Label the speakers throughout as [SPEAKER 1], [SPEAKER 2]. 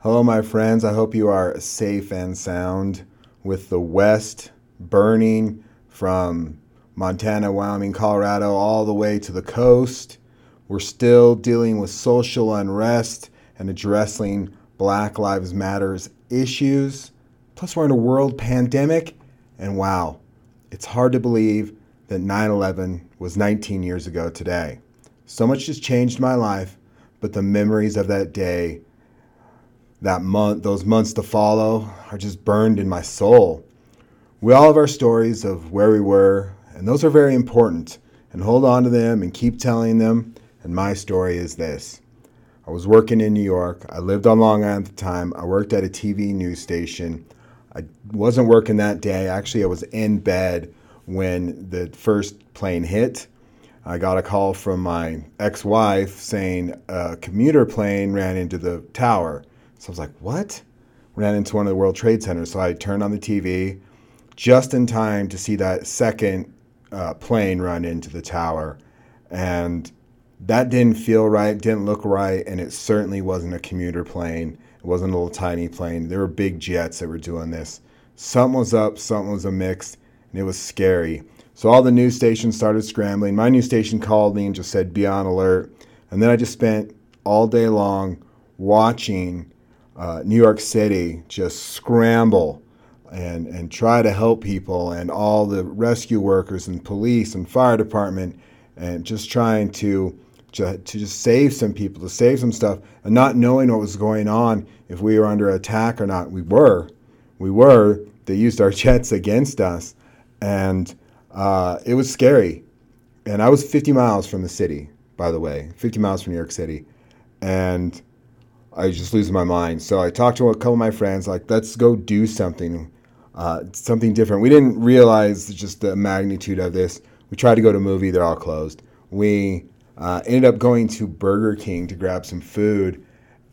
[SPEAKER 1] Hello, my friends. I hope you are safe and sound with the West burning from Montana, Wyoming, Colorado, all the way to the coast. We're still dealing with social unrest and addressing Black Lives Matters issues. Plus, we're in a world pandemic. And wow, it's hard to believe that 9 11 was 19 years ago today. So much has changed my life, but the memories of that day, that month, those months to follow, are just burned in my soul. We all have our stories of where we were, and those are very important. And hold on to them and keep telling them. And my story is this I was working in New York. I lived on Long Island at the time. I worked at a TV news station. I wasn't working that day. Actually, I was in bed when the first plane hit. I got a call from my ex wife saying a commuter plane ran into the tower. So I was like, what? Ran into one of the World Trade Centers. So I turned on the TV just in time to see that second uh, plane run into the tower. And that didn't feel right, didn't look right, and it certainly wasn't a commuter plane. It wasn't a little tiny plane. There were big jets that were doing this. Something was up, something was amiss, and it was scary. So all the news stations started scrambling. My news station called me and just said, be on alert. And then I just spent all day long watching uh, New York City just scramble and, and try to help people, and all the rescue workers and police and fire department, and just trying to, to, to just save some people, to save some stuff, and not knowing what was going on, if we were under attack or not. We were. We were. They used our jets against us. And uh, it was scary. And I was 50 miles from the city, by the way, 50 miles from New York City. And I was just losing my mind. So I talked to a couple of my friends, like, let's go do something, uh, something different. We didn't realize just the magnitude of this. We tried to go to a movie, they're all closed. We uh, ended up going to Burger King to grab some food.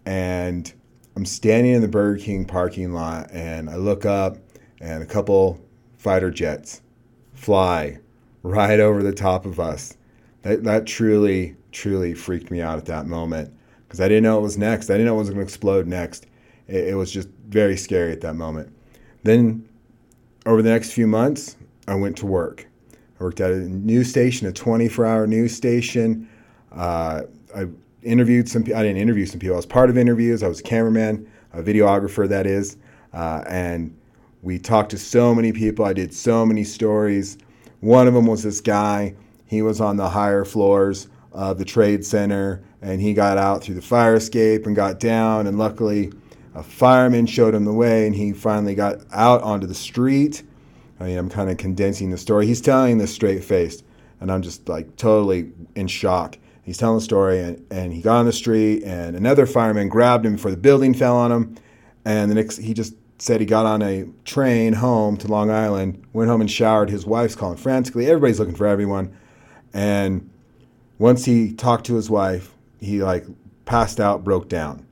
[SPEAKER 1] And I'm standing in the Burger King parking lot, and I look up, and a couple fighter jets fly right over the top of us. That, that truly, truly freaked me out at that moment because I didn't know what was next. I didn't know what was going to explode next. It, it was just very scary at that moment. Then, over the next few months, I went to work. I worked at a news station, a 24 hour news station. Uh, I interviewed some I didn't interview some people. I was part of interviews. I was a cameraman, a videographer, that is. Uh, and we talked to so many people. I did so many stories. One of them was this guy. He was on the higher floors of the trade center and he got out through the fire escape and got down. And luckily, a fireman showed him the way and he finally got out onto the street. I mean, I'm kind of condensing the story. He's telling this straight faced, and I'm just like totally in shock. He's telling the story, and, and he got on the street, and another fireman grabbed him before the building fell on him. And the next, he just said he got on a train home to Long Island, went home and showered. His wife's calling frantically. Everybody's looking for everyone. And once he talked to his wife, he like passed out, broke down.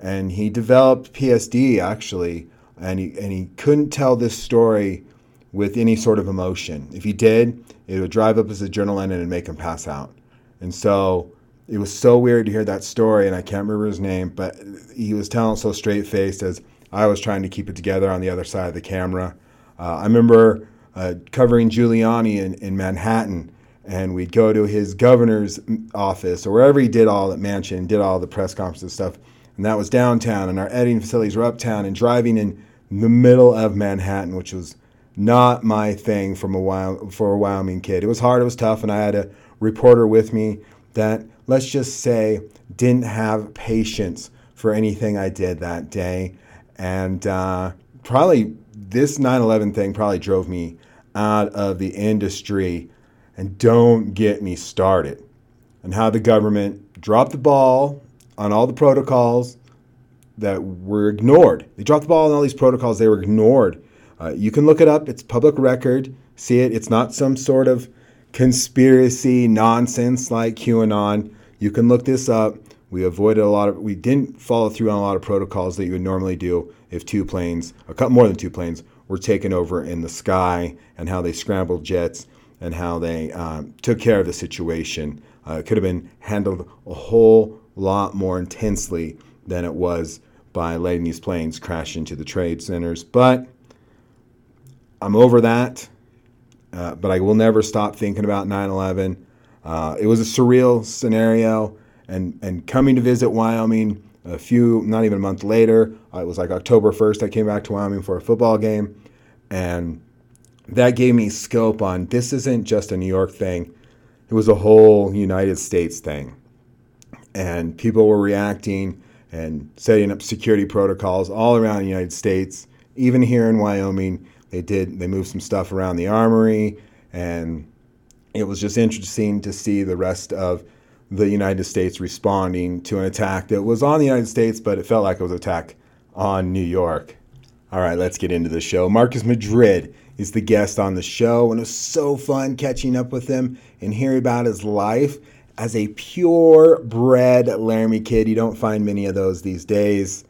[SPEAKER 1] And he developed PTSD actually, and he, and he couldn't tell this story with any sort of emotion. If he did, it would drive up his adrenaline and make him pass out. And so it was so weird to hear that story, and I can't remember his name, but he was telling it so straight faced as I was trying to keep it together on the other side of the camera. Uh, I remember uh, covering Giuliani in, in Manhattan, and we'd go to his governor's office or wherever he did all that mansion, did all the press conferences stuff, and that was downtown, and our editing facilities were uptown, and driving in the middle of Manhattan, which was not my thing from a while for a Wyoming kid. It was hard, it was tough, and I had a reporter with me that let's just say didn't have patience for anything I did that day. And uh, probably this 9 11 thing probably drove me out of the industry. And don't get me started on how the government dropped the ball on all the protocols that were ignored. They dropped the ball on all these protocols, they were ignored. Uh, you can look it up, it's public record, see it. It's not some sort of conspiracy nonsense like QAnon. You can look this up. We avoided a lot of, we didn't follow through on a lot of protocols that you would normally do if two planes, a couple more than two planes, were taken over in the sky and how they scrambled jets and how they um, took care of the situation. Uh, it could have been handled a whole lot more intensely than it was by letting these planes crash into the trade centers. But I'm over that. Uh, but I will never stop thinking about 9 11. Uh, it was a surreal scenario. And, and coming to visit Wyoming a few, not even a month later, uh, it was like October 1st, I came back to Wyoming for a football game. And that gave me scope on this isn't just a New York thing, it was a whole United States thing. And people were reacting and setting up security protocols all around the United States, even here in Wyoming. They did, they moved some stuff around the armory, and it was just interesting to see the rest of the United States responding to an attack that was on the United States, but it felt like it was an attack on New York. All right, let's get into the show. Marcus Madrid is the guest on the show, and it was so fun catching up with him and hearing about his life as a purebred Laramie kid. You don't find many of those these days.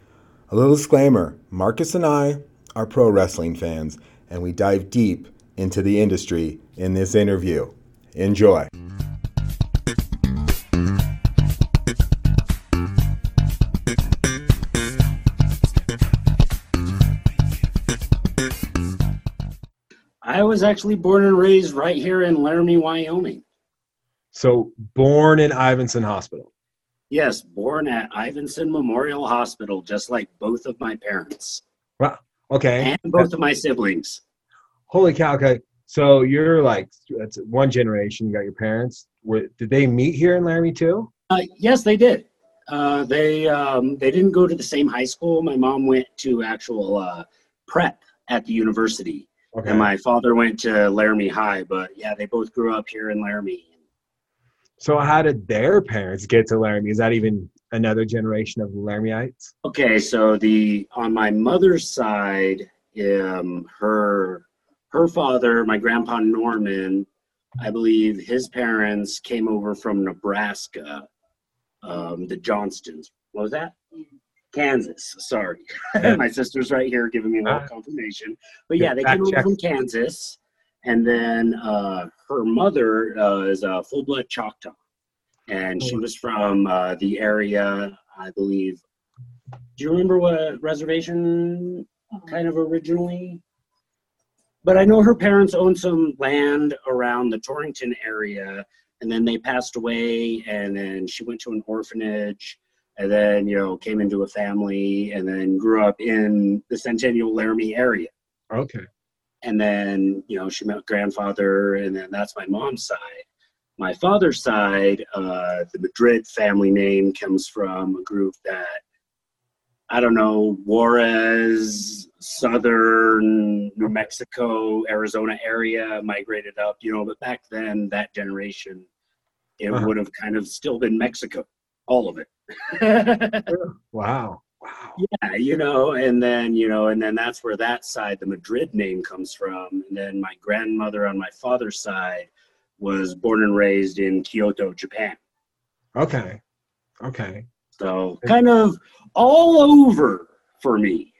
[SPEAKER 1] A little disclaimer Marcus and I are pro wrestling fans, and we dive deep into the industry in this interview. Enjoy.
[SPEAKER 2] Was actually born and raised right here in Laramie, Wyoming.
[SPEAKER 3] So born in Ivinson Hospital.
[SPEAKER 2] Yes, born at Ivinson Memorial Hospital, just like both of my parents.
[SPEAKER 3] Wow. Okay.
[SPEAKER 2] And both of my siblings.
[SPEAKER 3] Holy cow. Okay. So you're like that's one generation. You got your parents. Were, did they meet here in Laramie too?
[SPEAKER 2] Uh, yes, they did. Uh, they um, they didn't go to the same high school. My mom went to actual uh, prep at the university,
[SPEAKER 3] Okay.
[SPEAKER 2] and my father went to Laramie High. But yeah, they both grew up here in Laramie.
[SPEAKER 3] so how did their parents get to Laramie? Is that even another generation of Larameites?
[SPEAKER 2] Okay, so the on my mother's side, um, her her father, my grandpa Norman, I believe his parents came over from Nebraska, um, the Johnstons. What was that? Kansas. Sorry, my sister's right here giving me a little
[SPEAKER 3] Ah.
[SPEAKER 2] confirmation. But yeah, they came over from Kansas, and then uh, her mother uh, is a full blood Choctaw, and she
[SPEAKER 3] Oh.
[SPEAKER 2] was from uh, the area, I believe. Do you remember what reservation kind of originally? But I know her parents owned some land around the Torrington area, and then they passed away, and then she went to an orphanage, and then you know came into a family, and then grew up in the Centennial Laramie area
[SPEAKER 3] Okay.
[SPEAKER 2] and then you know she met grandfather and then that's my mom's side my father's side uh, the madrid family name comes from a group that i don't know juarez southern new mexico arizona area migrated up you know but back then that generation it
[SPEAKER 3] Uh-huh.
[SPEAKER 2] would have kind of still been mexico all of it
[SPEAKER 3] Wow. Wow.
[SPEAKER 2] Yeah, you know, and then you know, and then that's where that side, the Madrid name, comes from. And then my grandmother on my father's side was born and raised in Kyoto, Japan.
[SPEAKER 3] Okay. Okay.
[SPEAKER 2] So kind of all over for me.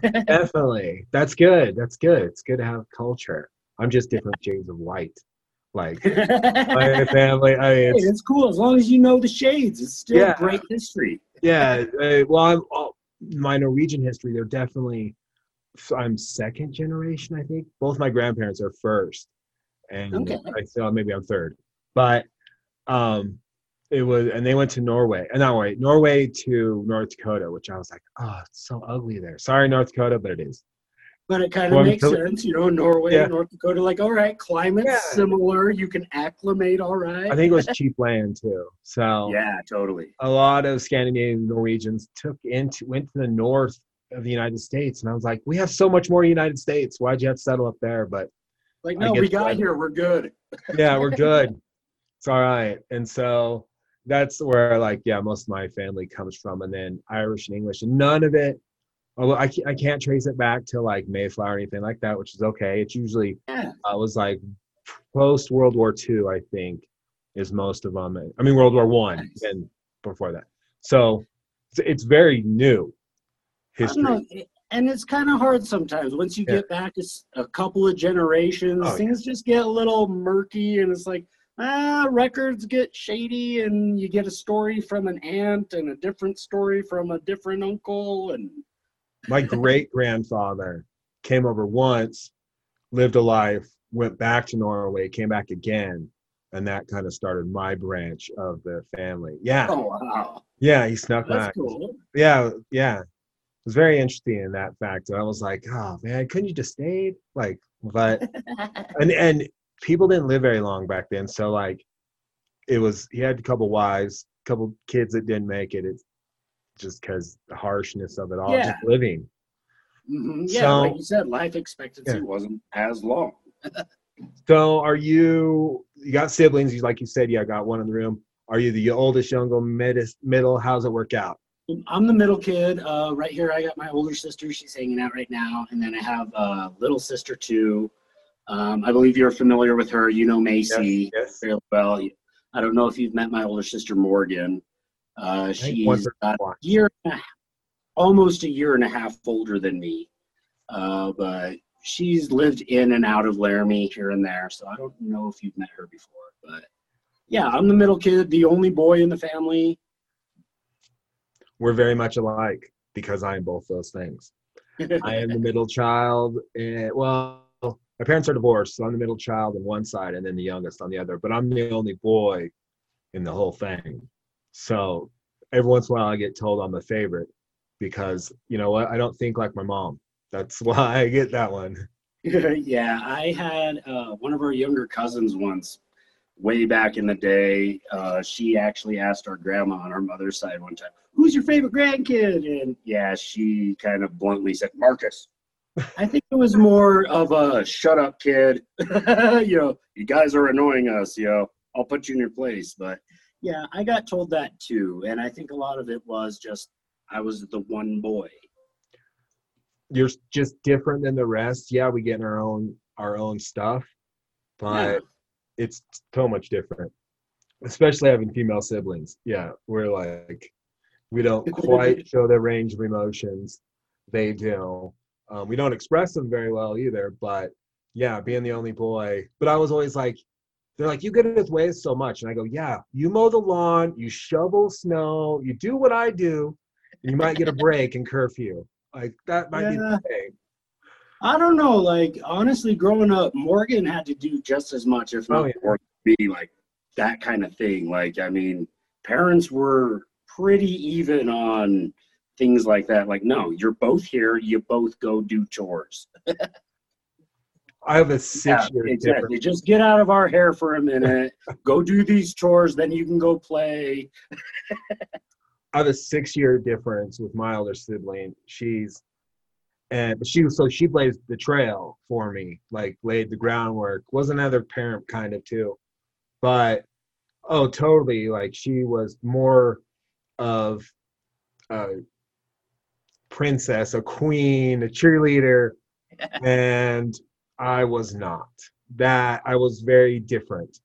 [SPEAKER 3] Definitely. That's good. That's good. It's good to have culture. I'm just different shades of white. Like my
[SPEAKER 2] Hey,
[SPEAKER 3] family. I mean, it's,
[SPEAKER 2] it's cool as long as you know the shades. It's still
[SPEAKER 3] Yeah.
[SPEAKER 2] great history.
[SPEAKER 3] yeah. Uh, well, I'm, well, my Norwegian history, they're definitely. I'm second generation, I think. Both my grandparents are first, and
[SPEAKER 2] Okay.
[SPEAKER 3] I thought maybe I'm third. But um, it was, and they went to Norway, and not Norway, Norway to North Dakota, which I was like, oh, it's so ugly there. Sorry, North Dakota, but it is.
[SPEAKER 2] But it kind of makes
[SPEAKER 3] so-
[SPEAKER 2] sense, you know. Norway,
[SPEAKER 3] Yeah.
[SPEAKER 2] North Dakota, like all right, climate's
[SPEAKER 3] Yeah.
[SPEAKER 2] similar. You can acclimate, all right.
[SPEAKER 3] I think it was cheap land too. So
[SPEAKER 2] yeah, totally.
[SPEAKER 3] a lot of Scandinavian Norwegians took into went to the north of the United States, and I was like, we have so much more United States. Why'd you have to settle up there? But
[SPEAKER 2] Like, no, we got
[SPEAKER 3] weather.
[SPEAKER 2] here. We're good.
[SPEAKER 3] yeah, we're good. It's all right. And so that's where like yeah, most of my family comes from, and then Irish and English, and none of it. Although I can't, I can't trace it back to like Mayflower or anything like that, which is okay. It's usually
[SPEAKER 2] Yeah.
[SPEAKER 3] uh, was like post World War II, I think, is most of them. I mean World War One
[SPEAKER 2] Nice.
[SPEAKER 3] and before that. So it's, very new
[SPEAKER 2] I don't
[SPEAKER 3] history.
[SPEAKER 2] know, and it's kind of hard sometimes. Once you
[SPEAKER 3] Yeah.
[SPEAKER 2] get back a, couple of generations,
[SPEAKER 3] Oh, yeah.
[SPEAKER 2] things just get a little murky, and it's like, ah, records get shady, and you get a story from an aunt and a different story from a different uncle, and
[SPEAKER 3] My great grandfather came over once, lived a life, went back to Norway, came back again, and that kind of started my branch of the family. Yeah,
[SPEAKER 2] oh wow,
[SPEAKER 3] yeah, he snuck
[SPEAKER 2] that's
[SPEAKER 3] back.
[SPEAKER 2] cool.
[SPEAKER 3] Yeah, yeah. It was very interesting in that fact. I was like, oh man, couldn't you just stayed? Like, but and and people didn't live very long back then, so like, it was he had a couple wives, a couple kids that didn't make it. It's just because the harshness of it all,
[SPEAKER 2] Yeah.
[SPEAKER 3] just living.
[SPEAKER 2] Mhm, Yeah,
[SPEAKER 3] So-
[SPEAKER 2] like you said, life expectancy
[SPEAKER 3] Yeah.
[SPEAKER 2] wasn't as long.
[SPEAKER 3] So, are you? You got siblings? You like you said, yeah, I got one in the room. Are you the oldest, younger, mid, middle? How's it work out?
[SPEAKER 2] I'm the middle kid. Uh, right here, I got my older sister. She's hanging out right now, and then I have a little sister too. Um, I believe you're familiar with her. You know Macy
[SPEAKER 3] Yes.
[SPEAKER 2] fairly well. I don't know if you've met my older sister Morgan. Uh, she's a year, and a half- almost a year and a half older than me. Uh, but she's lived in and out of Laramie here and there, so I don't know if you've met her before. But yeah, I'm the middle kid, the only boy in the family.
[SPEAKER 3] We're very much alike because I am both those things. I am the middle child. And, well, my parents are divorced, so I'm the middle child on one side and then the youngest on the other. But I'm the only boy in the whole thing. So every once in a while, I get told I'm the favorite because you know what? I don't think like my mom. That's why I get that one.
[SPEAKER 2] yeah, I had uh, one of our younger cousins once, way back in the day. Uh, she actually asked our grandma on our mother's side one time, "Who's your favorite grandkid?" And yeah, she kind of bluntly said, "Marcus." I think it was more of a "shut up, kid." you know, you guys are annoying us. You know, I'll put you in your place. But yeah, I got told that too, and I think a lot of it was just I was the one boy.
[SPEAKER 3] You're just different than the rest. Yeah, we get in our own our own stuff, but
[SPEAKER 2] Yeah.
[SPEAKER 3] it's so much different. Especially having female siblings. Yeah, we're like we don't quite show the range of emotions. They do. Um, we don't express them very well either. But yeah, being the only boy. But I was always like, they're like, you get in his way so much, and I go, yeah, you mow the lawn, you shovel snow, you do what I do, and you might get a break in curfew. Like that might be
[SPEAKER 2] Yeah.
[SPEAKER 3] the thing.
[SPEAKER 2] I don't know. Like honestly, growing up, Morgan had to do just as much, if not
[SPEAKER 3] Oh, yeah.
[SPEAKER 2] more, be like that kind of thing. Like I mean, parents were pretty even on things like that. Like, no, you're both here. You both go do chores.
[SPEAKER 3] I have a
[SPEAKER 2] Yeah,
[SPEAKER 3] six year difference.
[SPEAKER 2] Just get out of our hair for a minute. go do these chores, then you can go play.
[SPEAKER 3] I have a six year difference with my older sibling. She's and she so she blazed the trail for me, like laid the groundwork. Was another parent kind of too, but oh, totally. Like she was more of a princess, a queen, a cheerleader, and I was not. That I was very different,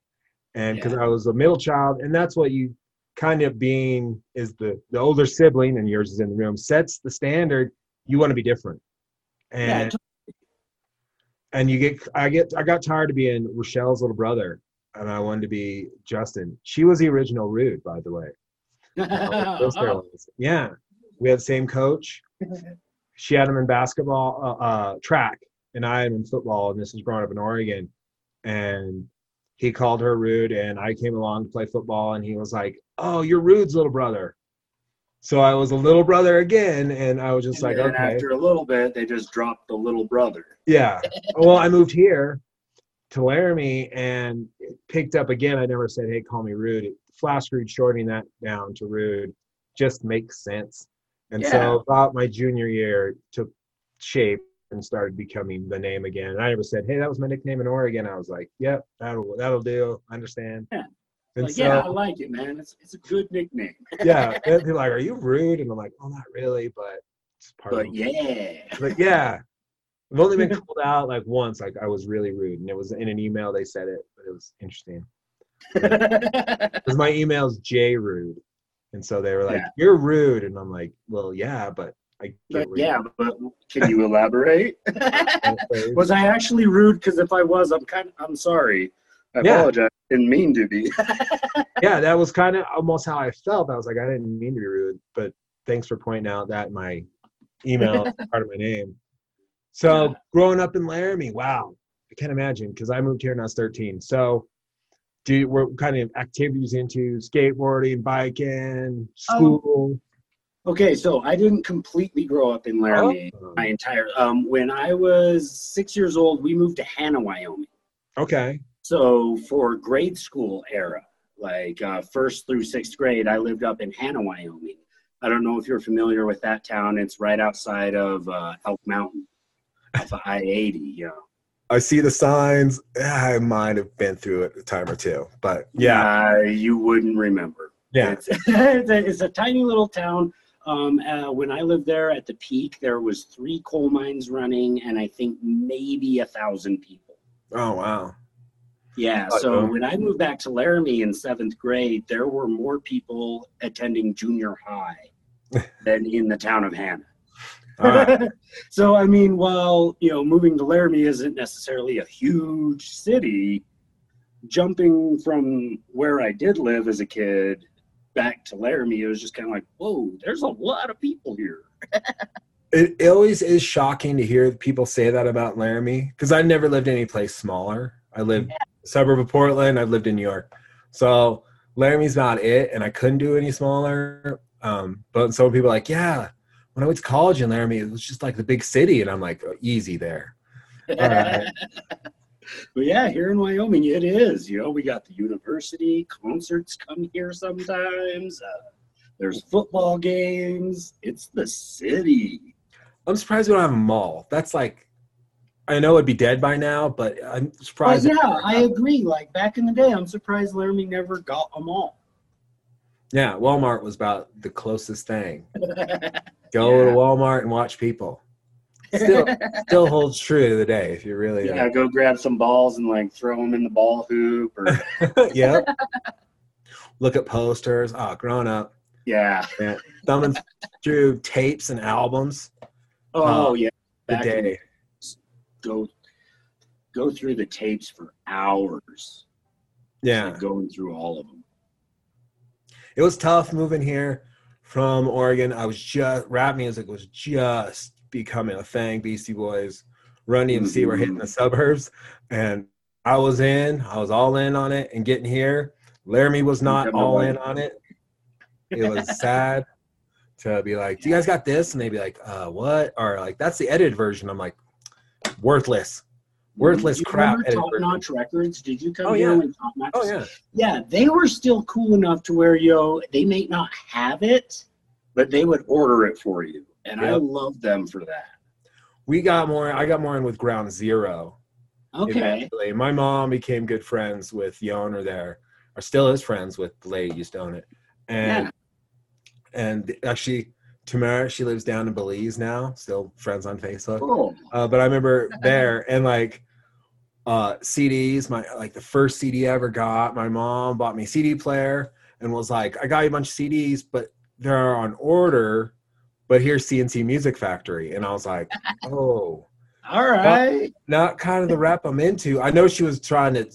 [SPEAKER 3] and because I was a middle child, and that's what you kind of being is the the older sibling, and yours is in the room, sets the standard. You want to be different,
[SPEAKER 2] Yeah,
[SPEAKER 3] and and you get I get I got tired of being Rochelle's little brother, and I wanted to be Justin. She was the original Rude, by the way. Those
[SPEAKER 2] Oh.
[SPEAKER 3] Yeah, we had the same coach. She had him in basketball, uh, uh, track, and I am in football. And this was growing up in Oregon, and he called her Rude, and I came along to play football, and he was like, "Oh, you're Rude's little brother." So I was a little brother again, and I was just
[SPEAKER 2] and
[SPEAKER 3] like, "Okay."
[SPEAKER 2] after a little bit, they just dropped the little brother.
[SPEAKER 3] Yeah. Well, I moved here to Laramie and picked up again. I never said, hey, call me rude. Flash rude, shortening that down to rude just makes sense. And
[SPEAKER 2] Yeah.
[SPEAKER 3] so about my junior year took shape and started becoming the name again. And I never said, hey, that was my nickname in Oregon. I was like, yep, that'll that'll do. I understand.
[SPEAKER 2] Yeah.
[SPEAKER 3] And
[SPEAKER 2] Like,
[SPEAKER 3] so
[SPEAKER 2] yeah, I like it, man. It's it's a good nickname.
[SPEAKER 3] yeah, they're like, are you rude? And I'm like, well, not really, but it's part of
[SPEAKER 2] But yeah.
[SPEAKER 3] but yeah, I've only been called out like once. Like I was really rude, and it was in an email. They said it, but it was interesting because my email is J rude, and so they were like,
[SPEAKER 2] Yeah.
[SPEAKER 3] "You're rude," and I'm like, "Well, yeah, but I
[SPEAKER 2] but yeah, but can you elaborate? Was I actually rude? Because if I was, I'm kind of I'm sorry. I
[SPEAKER 3] Yeah.
[SPEAKER 2] apologize. Didn't mean to be.
[SPEAKER 3] yeah, that was kind of almost how I felt. I was like, I didn't mean to be rude, but thanks for pointing out that my email part of my name. So
[SPEAKER 2] Yeah.
[SPEAKER 3] growing up in Laramie, wow, I can't imagine because I moved here when I was 13. So do what kind of activities into skateboarding, biking, oh, school?
[SPEAKER 2] Okay, so I didn't completely grow up in Laramie.
[SPEAKER 3] Oh,
[SPEAKER 2] My entire um, when I was six years old, we moved to Hanna, Wyoming.
[SPEAKER 3] okay.
[SPEAKER 2] So for grade school era, like uh, first through sixth grade, I lived up in Hanna, Wyoming. I don't know if you're familiar with that town. It's right outside of uh, Elk Mountain, off of I-80. You know.
[SPEAKER 3] I see the signs. I might have been through it a time or two, but
[SPEAKER 2] Uh, you wouldn't remember.
[SPEAKER 3] yeah.
[SPEAKER 2] It's, it's, a, it's a tiny little town. Um, uh, when I lived there at the peak, there was three coal mines running, and I think maybe a thousand people.
[SPEAKER 3] Oh wow.
[SPEAKER 2] Yeah. So
[SPEAKER 3] yeah.
[SPEAKER 2] when I moved back to Laramie in seventh grade, there were more people attending junior high than in the town of Hanna.
[SPEAKER 3] All right.
[SPEAKER 2] so I mean, while you know, moving to Laramie isn't necessarily a huge city, jumping from where I did live as a kid back to Laramie, it was just kind of like, whoa, there's a lot of people here.
[SPEAKER 3] It, it always is shocking to hear people say that about Laramie because I've never lived in any place smaller. I lived a suburb of Portland. I've lived in New York, so Laramie's not it, and I couldn't do any smaller. Um, but some people are like, yeah, when I went to college in Laramie, it was just like the big city, and I'm like, oh, easy there. right.
[SPEAKER 2] But yeah, here in Wyoming, it is. You know, we got the university, concerts come here sometimes. Uh, there's football games. It's the city.
[SPEAKER 3] I'm surprised we don't have a mall. That's like, I know it'd be dead by now, but I'm
[SPEAKER 2] But
[SPEAKER 3] surprised.
[SPEAKER 2] yeah, I agree. Like back in the day, I'm surprised Laramie never got a mall.
[SPEAKER 3] yeah, Walmart was about the closest thing. Go
[SPEAKER 2] Yeah.
[SPEAKER 3] to Walmart and watch people. Still, still holds true to the day if you really.
[SPEAKER 2] yeah, go grab some balls and like throw them in the ball hoop or
[SPEAKER 3] yeah. Look at posters. Oh, growing up,
[SPEAKER 2] yeah.
[SPEAKER 3] thumbing through tapes and albums.
[SPEAKER 2] Oh
[SPEAKER 3] Uh,
[SPEAKER 2] yeah.
[SPEAKER 3] The
[SPEAKER 2] Back in
[SPEAKER 3] day.
[SPEAKER 2] go go through the tapes for hours.
[SPEAKER 3] Yeah.
[SPEAKER 2] Like going through all of them.
[SPEAKER 3] It was tough moving here from Oregon. I was just rap music was just becoming a thing. Beastie Boys, Run DMC were hitting the suburbs, and I was in. I was all in on it. And getting here, Laramie was not all in on it. It was sad to be like, "Do you guys got this?" And they'd be like, "Uh, what?" Or like, "That's the edited version." I'm like, "Worthless, worthless
[SPEAKER 2] you
[SPEAKER 3] crap."
[SPEAKER 2] Top. Notch Records? Did you come
[SPEAKER 3] Oh,
[SPEAKER 2] here
[SPEAKER 3] yeah.
[SPEAKER 2] when Top Notch?
[SPEAKER 3] Oh yeah,
[SPEAKER 2] Yeah, they were still cool enough to where yo, they may not have it, but they would order it for you, and I love them for that.
[SPEAKER 3] we got more. I got more in with Ground Zero.
[SPEAKER 2] Okay.
[SPEAKER 3] eventually. My mom became good friends with the owner there, or still is friends with the lady used to own it. And
[SPEAKER 2] Yeah.
[SPEAKER 3] and actually Tamara, she lives down in Belize now, still friends on Facebook.
[SPEAKER 2] Cool.
[SPEAKER 3] Uh, but I remember there and like uh CDs, my like the first CD I ever got, my mom bought me CD player and was like, I got you a bunch of CDs, but they're on order, but here's C+C Music Factory. And I was like, oh
[SPEAKER 2] All right.
[SPEAKER 3] not kind of the rap I'm into. I know she was trying to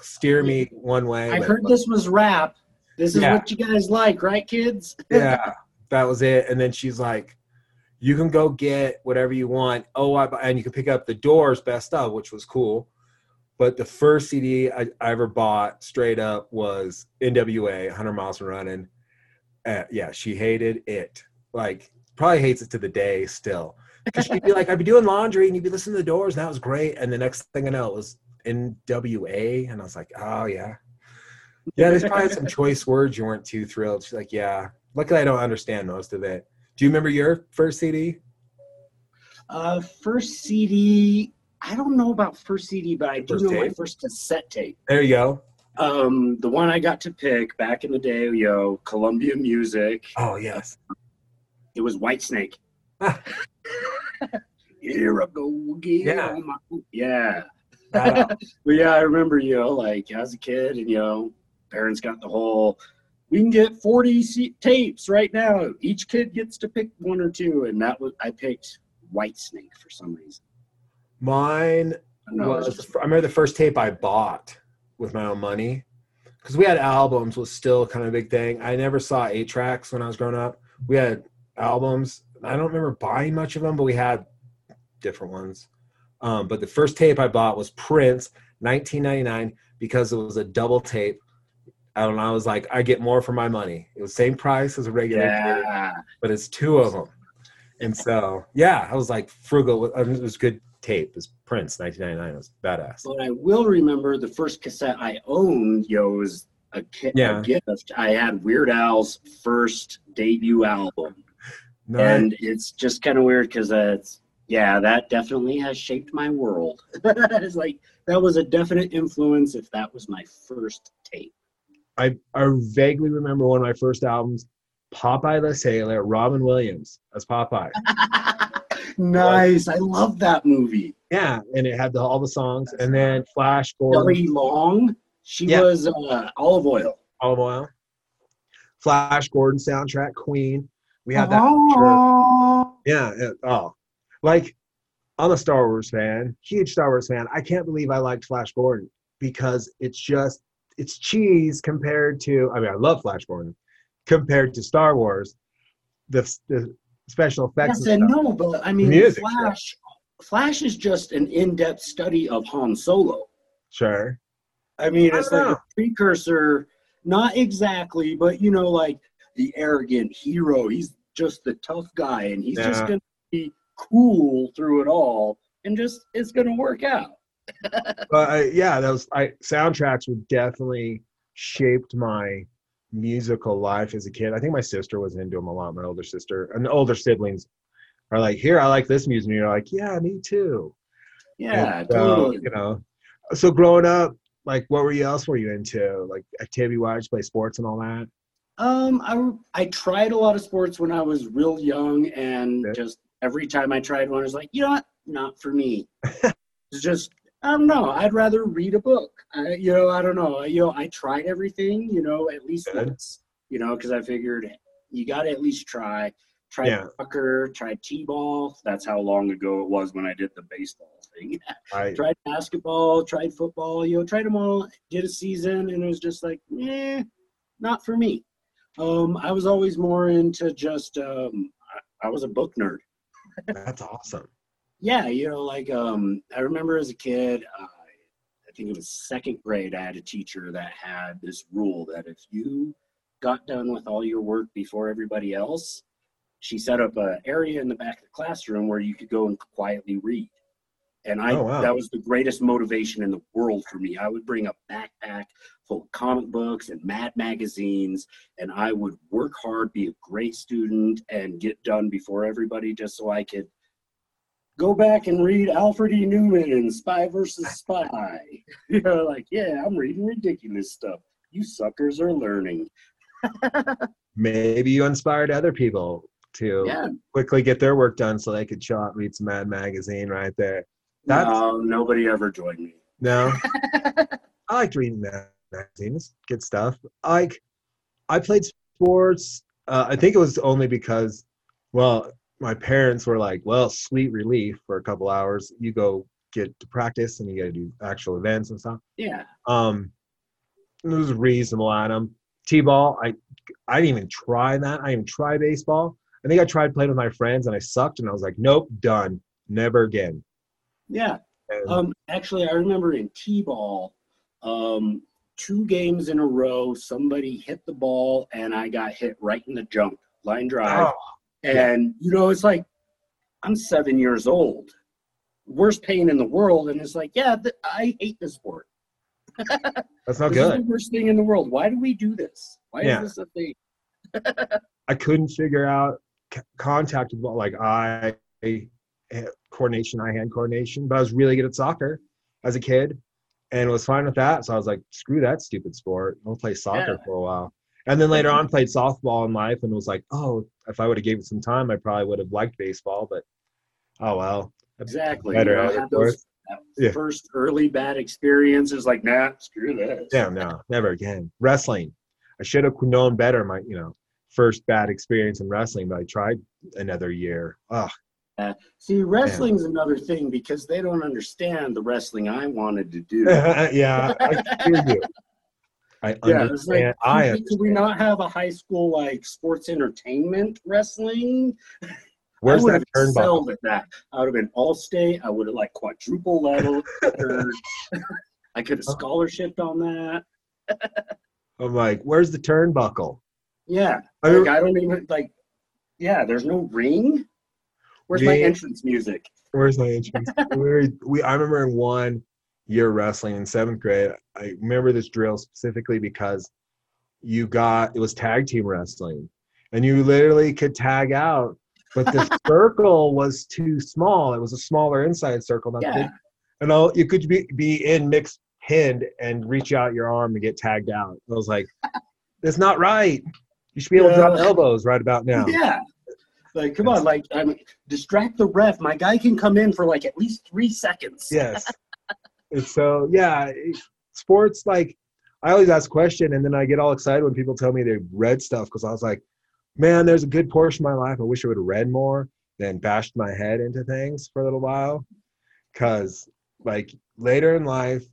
[SPEAKER 3] steer me one way.
[SPEAKER 2] I heard this was rap. This is
[SPEAKER 3] Yeah.
[SPEAKER 2] what you guys like, right, kids?
[SPEAKER 3] yeah, that was it. And then she's like, "You can go get whatever you want. Oh, I, and you can pick up the Doors Best of, which was cool. But the first CD I, I ever bought straight up was NWA, 100 Miles from Running. Uh, yeah, she hated it. Like, probably hates it to the day still. Because she'd be like, I'd be doing laundry and you'd be listening to the Doors, and that was great. And the next thing I know, it was NWA, and I was like, oh yeah, yeah. There's probably some choice words you weren't too thrilled. She's like, yeah. Luckily, I don't understand most of it. Do you remember your first CD?
[SPEAKER 2] Uh, first CD. I don't know about first CD, but I do
[SPEAKER 3] First
[SPEAKER 2] know my first cassette tape.
[SPEAKER 3] There you go.
[SPEAKER 2] Um, the one I got to pick back in the day, yo, Columbia Music.
[SPEAKER 3] Oh yes.
[SPEAKER 2] It was Whitesnake. Here I go again.
[SPEAKER 3] Yeah.
[SPEAKER 2] my- Yeah. But yeah, I remember, you know, like as a kid, and you know, parents got the whole. We can get forty tapes right now. Each kid gets to pick one or two, and that was I picked Whitesnake for some reason.
[SPEAKER 3] Mine
[SPEAKER 2] I don't know, it
[SPEAKER 3] was.
[SPEAKER 2] was just-
[SPEAKER 3] I remember the first tape I bought with my own money because we had albums was still kind of a big thing. I never saw eight tracks when I was growing up. We had albums. I don't remember buying much of them, but we had different ones. Um, but the first tape I bought was Prince, 1999, because it was a double tape. I don't know. I was like, I get more for my money. It was same price as a regular tape, but it's two of them. And so, yeah, I was like frugal. I mean, it was good tape. It was Prince, 1999. It was badass.
[SPEAKER 2] But I will remember the first cassette I owned, yo, was a, ki-
[SPEAKER 3] Yeah.
[SPEAKER 2] a gift. I had Weird Al's first debut album.
[SPEAKER 3] No,
[SPEAKER 2] And it's just kind of weird because it's, yeah, that definitely has shaped my world. it's like, that was a definite influence if that was my first tape.
[SPEAKER 3] I, I vaguely remember one of my first albums, Popeye the Sailor, Robin Williams as Popeye.
[SPEAKER 2] nice. I love that movie.
[SPEAKER 3] Yeah, and it had the, all the songs, and then Flash Gordon,
[SPEAKER 2] Kelly Long, she
[SPEAKER 3] Yeah.
[SPEAKER 2] was uh, Olive Oyl.
[SPEAKER 3] Olive Oyl, Flash Gordon soundtrack, Queen. We had that.
[SPEAKER 2] Oh.
[SPEAKER 3] Yeah. It, oh, like I'm a Star Wars fan, huge Star Wars fan. I can't believe I liked Flash Gordon because it's just it's cheese compared to. I mean, I love Flash Gordon compared to Star Wars. The, the special effects.
[SPEAKER 2] Yes
[SPEAKER 3] and
[SPEAKER 2] and no, but I mean,
[SPEAKER 3] Music,
[SPEAKER 2] Flash. Flash is just an in-depth study of Han Solo.
[SPEAKER 3] Sure.
[SPEAKER 2] I mean,
[SPEAKER 3] I
[SPEAKER 2] it's like
[SPEAKER 3] know.
[SPEAKER 2] a precursor, not exactly, but you know, like the arrogant hero. He's just the tough guy, and he's just gonna be cool through it all, and just it's gonna work out.
[SPEAKER 3] but I, yeah, those I, soundtracks were definitely shaped my musical life as a kid. I think my sister was into them a lot. My older sister and the older siblings are like, "Here, I like this music." And you're like, "Yeah, me too."
[SPEAKER 2] Yeah,
[SPEAKER 3] And so,
[SPEAKER 2] totally.
[SPEAKER 3] You know, so growing up, like, what were you else were you into? Like activity wise, play sports and all that.
[SPEAKER 2] Um, I I tried a lot of sports when I was real young, and
[SPEAKER 3] Yeah.
[SPEAKER 2] just every time I tried one, I was like, you know what, not for me. it's just I don't know. I'd rather read a book. I, you know, I don't know. You know, I tried everything. You know, at least
[SPEAKER 3] Good.
[SPEAKER 2] once. You know, because I figured you got to at least try. Tried
[SPEAKER 3] Yeah.
[SPEAKER 2] soccer, tried t-ball. That's how long ago it was when I did the baseball thing.
[SPEAKER 3] I
[SPEAKER 2] tried basketball, tried football, you know, tried them all, did a season, and it was just like, eh, not for me. Um, I was always more into just, um, I, I was a book nerd.
[SPEAKER 3] that's awesome.
[SPEAKER 2] Yeah, you know, like um, I remember as a kid, uh, I think it was second grade, I had a teacher that had this rule that if you got done with all your work before everybody else, she set up an area in the back of the classroom where you could go and quietly read. And I
[SPEAKER 3] Oh, wow.
[SPEAKER 2] that was the greatest motivation in the world for me. I would bring a backpack full of comic books and mad magazines, and I would work hard, be a great student, and get done before everybody just so I could go back and read Alfred E. Neuman and Spy versus Spy. you know, like, yeah, I'm reading ridiculous stuff. You suckers are learning.
[SPEAKER 3] Maybe you inspired other people to
[SPEAKER 2] Yeah.
[SPEAKER 3] quickly get their work done so they could show up, read some Mad Magazine right there. That's
[SPEAKER 2] no, nobody ever joined me.
[SPEAKER 3] no. I liked reading Magazines, good stuff. I like I played sports. Uh, I think it was only because, well, my parents were like, "Well, sweet relief for a couple hours. You go get to practice and you got to do actual events and stuff."
[SPEAKER 2] Yeah.
[SPEAKER 3] Um, it was reasonable them. T-ball, I I didn't even try that. I didn't try baseball. I think I tried playing with my friends and I sucked and I was like, nope, done, never again.
[SPEAKER 2] Yeah.
[SPEAKER 3] And
[SPEAKER 2] Um, actually, I remember in T-ball, um, two games in a row, somebody hit the ball and I got hit right in the junk, line drive.
[SPEAKER 3] oh,
[SPEAKER 2] And you know, it's like I'm seven years old, worst pain in the world, and it's like, yeah, th- I hate this sport.
[SPEAKER 3] that's not good.
[SPEAKER 2] the worst thing in the world. Why do we do this? Why
[SPEAKER 3] Yeah.
[SPEAKER 2] is this a thing?
[SPEAKER 3] I couldn't figure out c- contact like eh, Eh, coordination, eye hand coordination. But I was really good at soccer as a kid, and was fine with that. So I was like, screw that stupid sport. I'll play soccer
[SPEAKER 2] Yeah.
[SPEAKER 3] for a while. And then later on, played softball in life, and was like, oh, if I would have gave it some time, I probably would have liked baseball. But oh well.
[SPEAKER 2] Exactly.
[SPEAKER 3] Better
[SPEAKER 2] you know, had those that
[SPEAKER 3] Yeah.
[SPEAKER 2] first early bad experiences, like, nah, screw this.
[SPEAKER 3] Damn, no, never again. Wrestling. I should have known better. My, you know, first bad experience in wrestling, but I tried another year. Ugh,
[SPEAKER 2] See, wrestling's another thing because they don't understand the wrestling I wanted to do.
[SPEAKER 3] yeah, I hear you. I
[SPEAKER 2] Yeah, it's like,
[SPEAKER 3] understand. I
[SPEAKER 2] could, could we not have a high school like sports entertainment wrestling?
[SPEAKER 3] Where's
[SPEAKER 2] I would
[SPEAKER 3] that
[SPEAKER 2] have
[SPEAKER 3] turnbuckle?
[SPEAKER 2] excelled at that. I would have been all state. I would have like quadruple level. I could have scholarshiped on that.
[SPEAKER 3] I'm like, where's the turnbuckle?
[SPEAKER 2] Yeah, like I don't even like. Yeah, there's no ring. Where's my entrance music?
[SPEAKER 3] Where's my entrance? we, were- we I remember in one year wrestling in seventh grade. I remember this drill specifically because you got it was tag team wrestling, and you literally could tag out, but the circle was too small. It was a smaller inside circle, not
[SPEAKER 2] Yeah,
[SPEAKER 3] big. and all you could be be in mixed pinned and reach out your arm and get tagged out. I was like, that's not right. You should be able to drop
[SPEAKER 2] Yeah.
[SPEAKER 3] elbows right about now.
[SPEAKER 2] yeah. Like, come on, like, I mean, distract the ref. My guy can come in for like at least three seconds.
[SPEAKER 3] yes and so yeah sports like i always ask question and then i get all excited when people tell me they read stuff because i was like man there's a good portion of my life i wish i would have read more than bashed my head into things for a little while because like later in life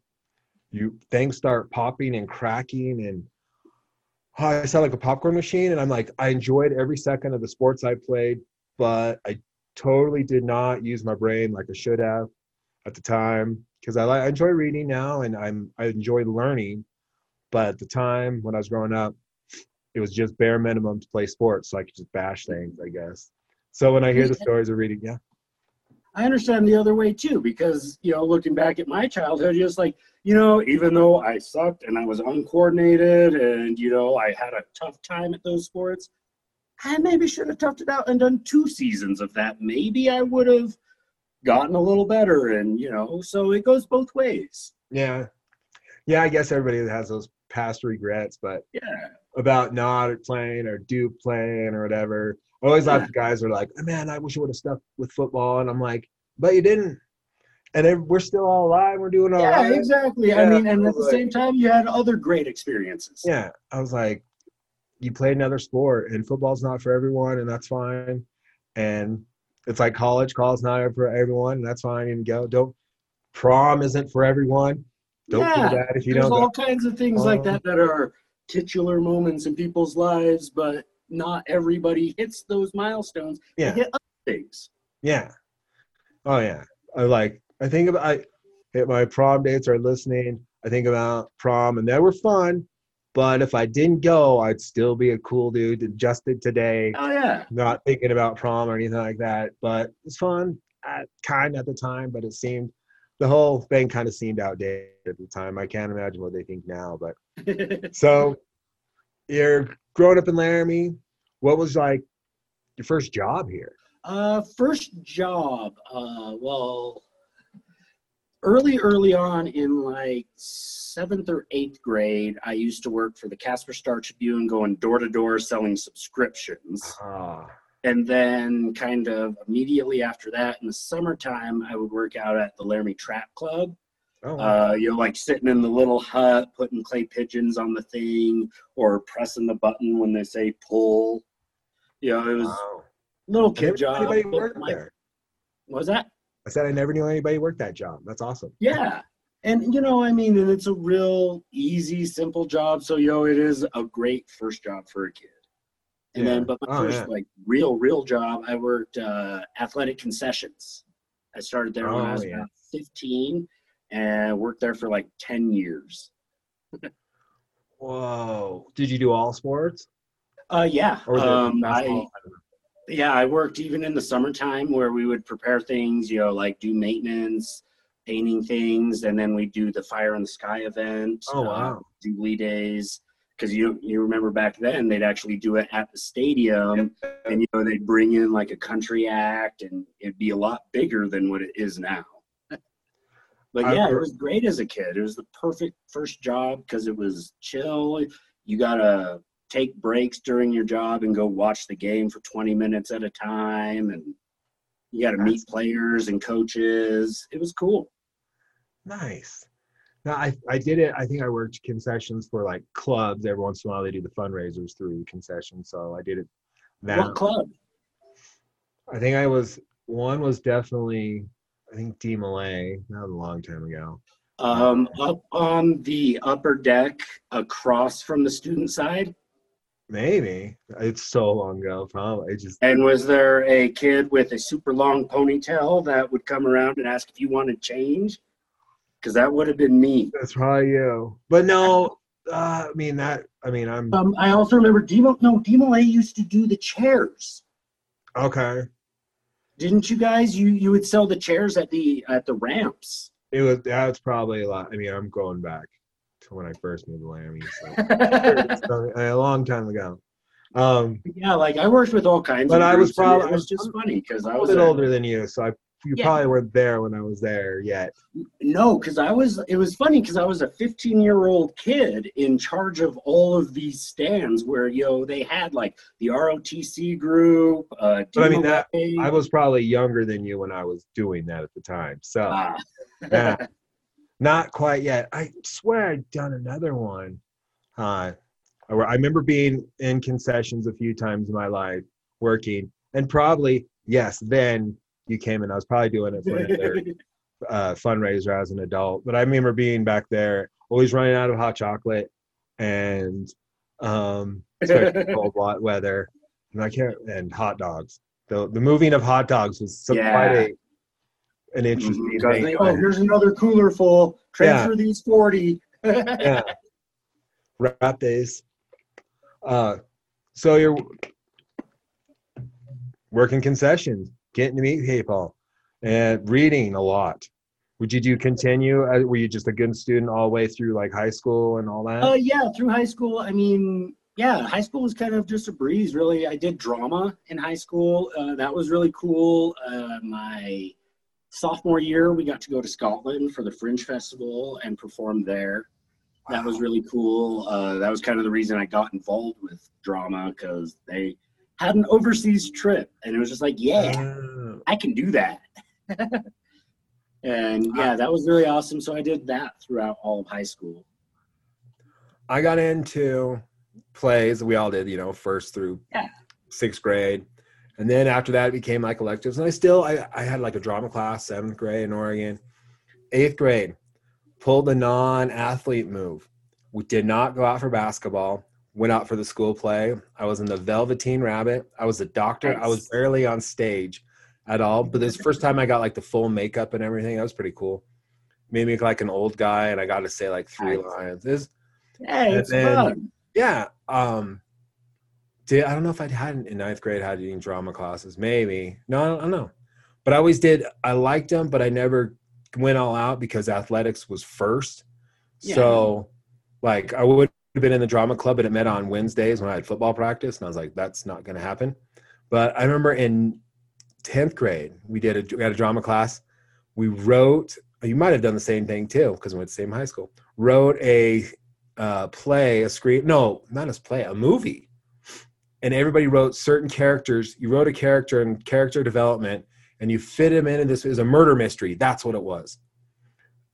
[SPEAKER 3] you things start popping and cracking and oh, i sound like a popcorn machine and i'm like i enjoyed every second of the sports i played but i totally did not use my brain like i should have at the time because I, I enjoy reading now and I'm I enjoy learning, but at the time when I was growing up, it was just bare minimum to play sports, so I could just bash things, I guess. So when I hear the stories of reading, yeah,
[SPEAKER 2] I understand the other way too, because you know, looking back at my childhood, just like you know, even though I sucked and I was uncoordinated, and you know, I had a tough time at those sports, I maybe should have toughed it out and done two seasons of that. Maybe I would have gotten a little better, and you know, so it goes both ways.
[SPEAKER 3] yeah, yeah. I guess everybody has those past regrets, but
[SPEAKER 2] Yeah,
[SPEAKER 3] about not playing or do playing or whatever. I always laugh
[SPEAKER 2] Yeah.
[SPEAKER 3] at guys who are like, "Man, I wish I would have stuck with football," and I'm like, "But you didn't." And we're still all alive. We're doing all
[SPEAKER 2] yeah,
[SPEAKER 3] right.
[SPEAKER 2] exactly. I mean, and at the
[SPEAKER 3] like-
[SPEAKER 2] same time, you had other great experiences.
[SPEAKER 3] yeah i was like you play another sport and football's not for everyone and that's fine and it's like college college not for everyone and that's fine you can go don't prom isn't for everyone don't
[SPEAKER 2] Yeah,
[SPEAKER 3] do that if you
[SPEAKER 2] There's
[SPEAKER 3] don't go.
[SPEAKER 2] all kinds of things like
[SPEAKER 3] Um,
[SPEAKER 2] that that are titular moments in people's lives, but not everybody hits those milestones. They
[SPEAKER 3] yeah
[SPEAKER 2] hit other things.
[SPEAKER 3] yeah oh yeah i like i think about i hit my prom dates are listening i think about prom and they were fun but if i didn't go i'd still be a cool dude adjusted today
[SPEAKER 2] Oh yeah,
[SPEAKER 3] not thinking about prom or anything like that. But it's fun, uh, at, kind at the time. But it seemed the whole thing kind of seemed outdated at the time. I can't imagine what they think now. But so you're growing up in Laramie. What was like your first job here?
[SPEAKER 2] uh, first job. Uh, well, early, early on in like seventh or eighth grade, I used to work for the Casper Star Tribune, going door to door selling subscriptions.
[SPEAKER 3] Ah,
[SPEAKER 2] And then, kind of immediately after that, in the summertime, I would work out at the Laramie Trap Club.
[SPEAKER 3] Oh, wow.
[SPEAKER 2] Uh, you know, like sitting in the little hut, putting clay pigeons on the thing, or pressing the button when they say pull. You know, it was
[SPEAKER 3] wow.
[SPEAKER 2] little kid job.
[SPEAKER 3] anybody worked there.
[SPEAKER 2] what was that?
[SPEAKER 3] I said I never knew anybody worked that job. That's awesome.
[SPEAKER 2] Yeah. And, you know, I mean, and it's a real easy, simple job. So, yo, know, it is a great first job for a kid. And
[SPEAKER 3] Yeah.
[SPEAKER 2] then, but my
[SPEAKER 3] Oh,
[SPEAKER 2] first,
[SPEAKER 3] yeah.
[SPEAKER 2] like, real, real job, I worked uh, athletic concessions. I started there when I
[SPEAKER 3] Oh,
[SPEAKER 2] was
[SPEAKER 3] yeah.
[SPEAKER 2] about 15 and worked there for like 10 years.
[SPEAKER 3] Whoa! Did you do all sports?
[SPEAKER 2] Uh, yeah.
[SPEAKER 3] Or
[SPEAKER 2] Um, I,
[SPEAKER 3] basketball? I don't know.
[SPEAKER 2] yeah, I worked even in the summertime where we would prepare things, you know, like do maintenance, painting things, and then we do the fire in the sky event.
[SPEAKER 3] Oh,
[SPEAKER 2] uh,
[SPEAKER 3] wow.
[SPEAKER 2] Jubilee days. Because you you remember back then they'd actually do it at the stadium, and you know they'd bring in like a country act, and it'd be a lot bigger than what it is now. But yeah, it was great as a kid. It was the perfect first job because it was chill. You gotta take breaks during your job and go watch the game for 20 minutes at a time, and you gotta meet players and coaches. It was cool.
[SPEAKER 3] Nice. No, I, I did it. I think I worked concessions for like clubs. Every once in a while, they do the fundraisers through concessions. So I did it. That
[SPEAKER 2] What club?
[SPEAKER 3] I think I was one was definitely I think DeMolay. That was a long time ago.
[SPEAKER 2] Um, up on the upper deck, across from the student side.
[SPEAKER 3] Maybe it's so long ago. Probably just
[SPEAKER 2] And was there a kid with a super long ponytail that would come around and ask if you wanted change? Because that would have been me.
[SPEAKER 3] that's probably you. But no, uh, I mean that. I mean I'm
[SPEAKER 2] Um, I also remember Demo. No, Demo used to do the chairs.
[SPEAKER 3] okay.
[SPEAKER 2] Didn't you guys? You you would sell the chairs at the at the ramps.
[SPEAKER 3] It was that's probably a lot. I mean I'm going back to when I first moved to Miami, so a long time ago. Um,
[SPEAKER 2] yeah, like I worked with all kinds.
[SPEAKER 3] But
[SPEAKER 2] of
[SPEAKER 3] I was probably-
[SPEAKER 2] It was just funny because I
[SPEAKER 3] was a bit older than you, so I you
[SPEAKER 2] Yeah.
[SPEAKER 3] probably weren't there when I was there yet.
[SPEAKER 2] No, because I was. It was funny because I was a 15 year old kid in charge of all of these stands where you know they had like the ROTC group. Uh,
[SPEAKER 3] But I mean, that- I was probably younger than you when I was doing that at the time. So
[SPEAKER 2] Ah.
[SPEAKER 3] yeah, not quite yet. I swear I'd done another one. Uh, I I remember being in concessions a few times in my life working, and probably yes, then you came in. I was probably doing it for another uh, fundraiser as an adult. But I remember being back there, always running out of hot chocolate, and um, cold weather, and I can't and hot dogs. The the moving of hot dogs was some,
[SPEAKER 2] Yeah.
[SPEAKER 3] quite a an interesting
[SPEAKER 2] Mhm, they- oh, here's another cooler full.
[SPEAKER 3] Yeah.
[SPEAKER 2] Transfer these 40.
[SPEAKER 3] yeah. Wrap days. Uh, so you're working concessions, getting to meet people, and reading a lot. Would you do continue? uh, Were you just a good student all the way through like high school and all that?
[SPEAKER 2] Uh, yeah, through high school. I mean, yeah, high school was kind of just a breeze, really. I did drama in high school. Uh, that was really cool. Uh, my sophomore year, we got to go to Scotland for the Fringe Festival and perform there. That was really cool. Uh, that was kind of the reason I got involved with drama because they had an overseas trip, and it was just like, yeah,
[SPEAKER 3] Oh.
[SPEAKER 2] I can do that. and yeah, that was really awesome. So I did that throughout all of high school.
[SPEAKER 3] I got into plays. We all did, you know, first through
[SPEAKER 2] Yeah.
[SPEAKER 3] sixth grade, and then after that, it became like electives. And I still, I, I had like a drama class, seventh grade in Oregon, eighth grade, pulled the non-athlete move. We did not go out for basketball. Went out for the school play. I was in the Velveteen Rabbit. I was a doctor. I was barely on stage at all. But this first time I got like the full makeup and everything. That was pretty cool. Made me look like an old guy, and I got to say like three
[SPEAKER 2] Nice.
[SPEAKER 3] lines. Was-
[SPEAKER 2] Hey, it's
[SPEAKER 3] then-
[SPEAKER 2] fun.
[SPEAKER 3] yeah. Um did I don't know if I had in ninth grade had any drama classes. Maybe. No, I don't, I don't know. But I always did I liked them, but I never went all out because athletics was first.
[SPEAKER 2] Yeah.
[SPEAKER 3] So like I would have been in the drama club but it met on Wednesdays when I had football practice and I was like, that's not gonna happen. But I remember in 10th grade, we did a we had a drama class. We wrote you might have done the same thing too, because we went to the same high school. Wrote a uh, play, a screen, no, not a play, a movie. And everybody wrote certain characters. You wrote a character and character development, and you fit him into this. is a murder mystery. That's what it was.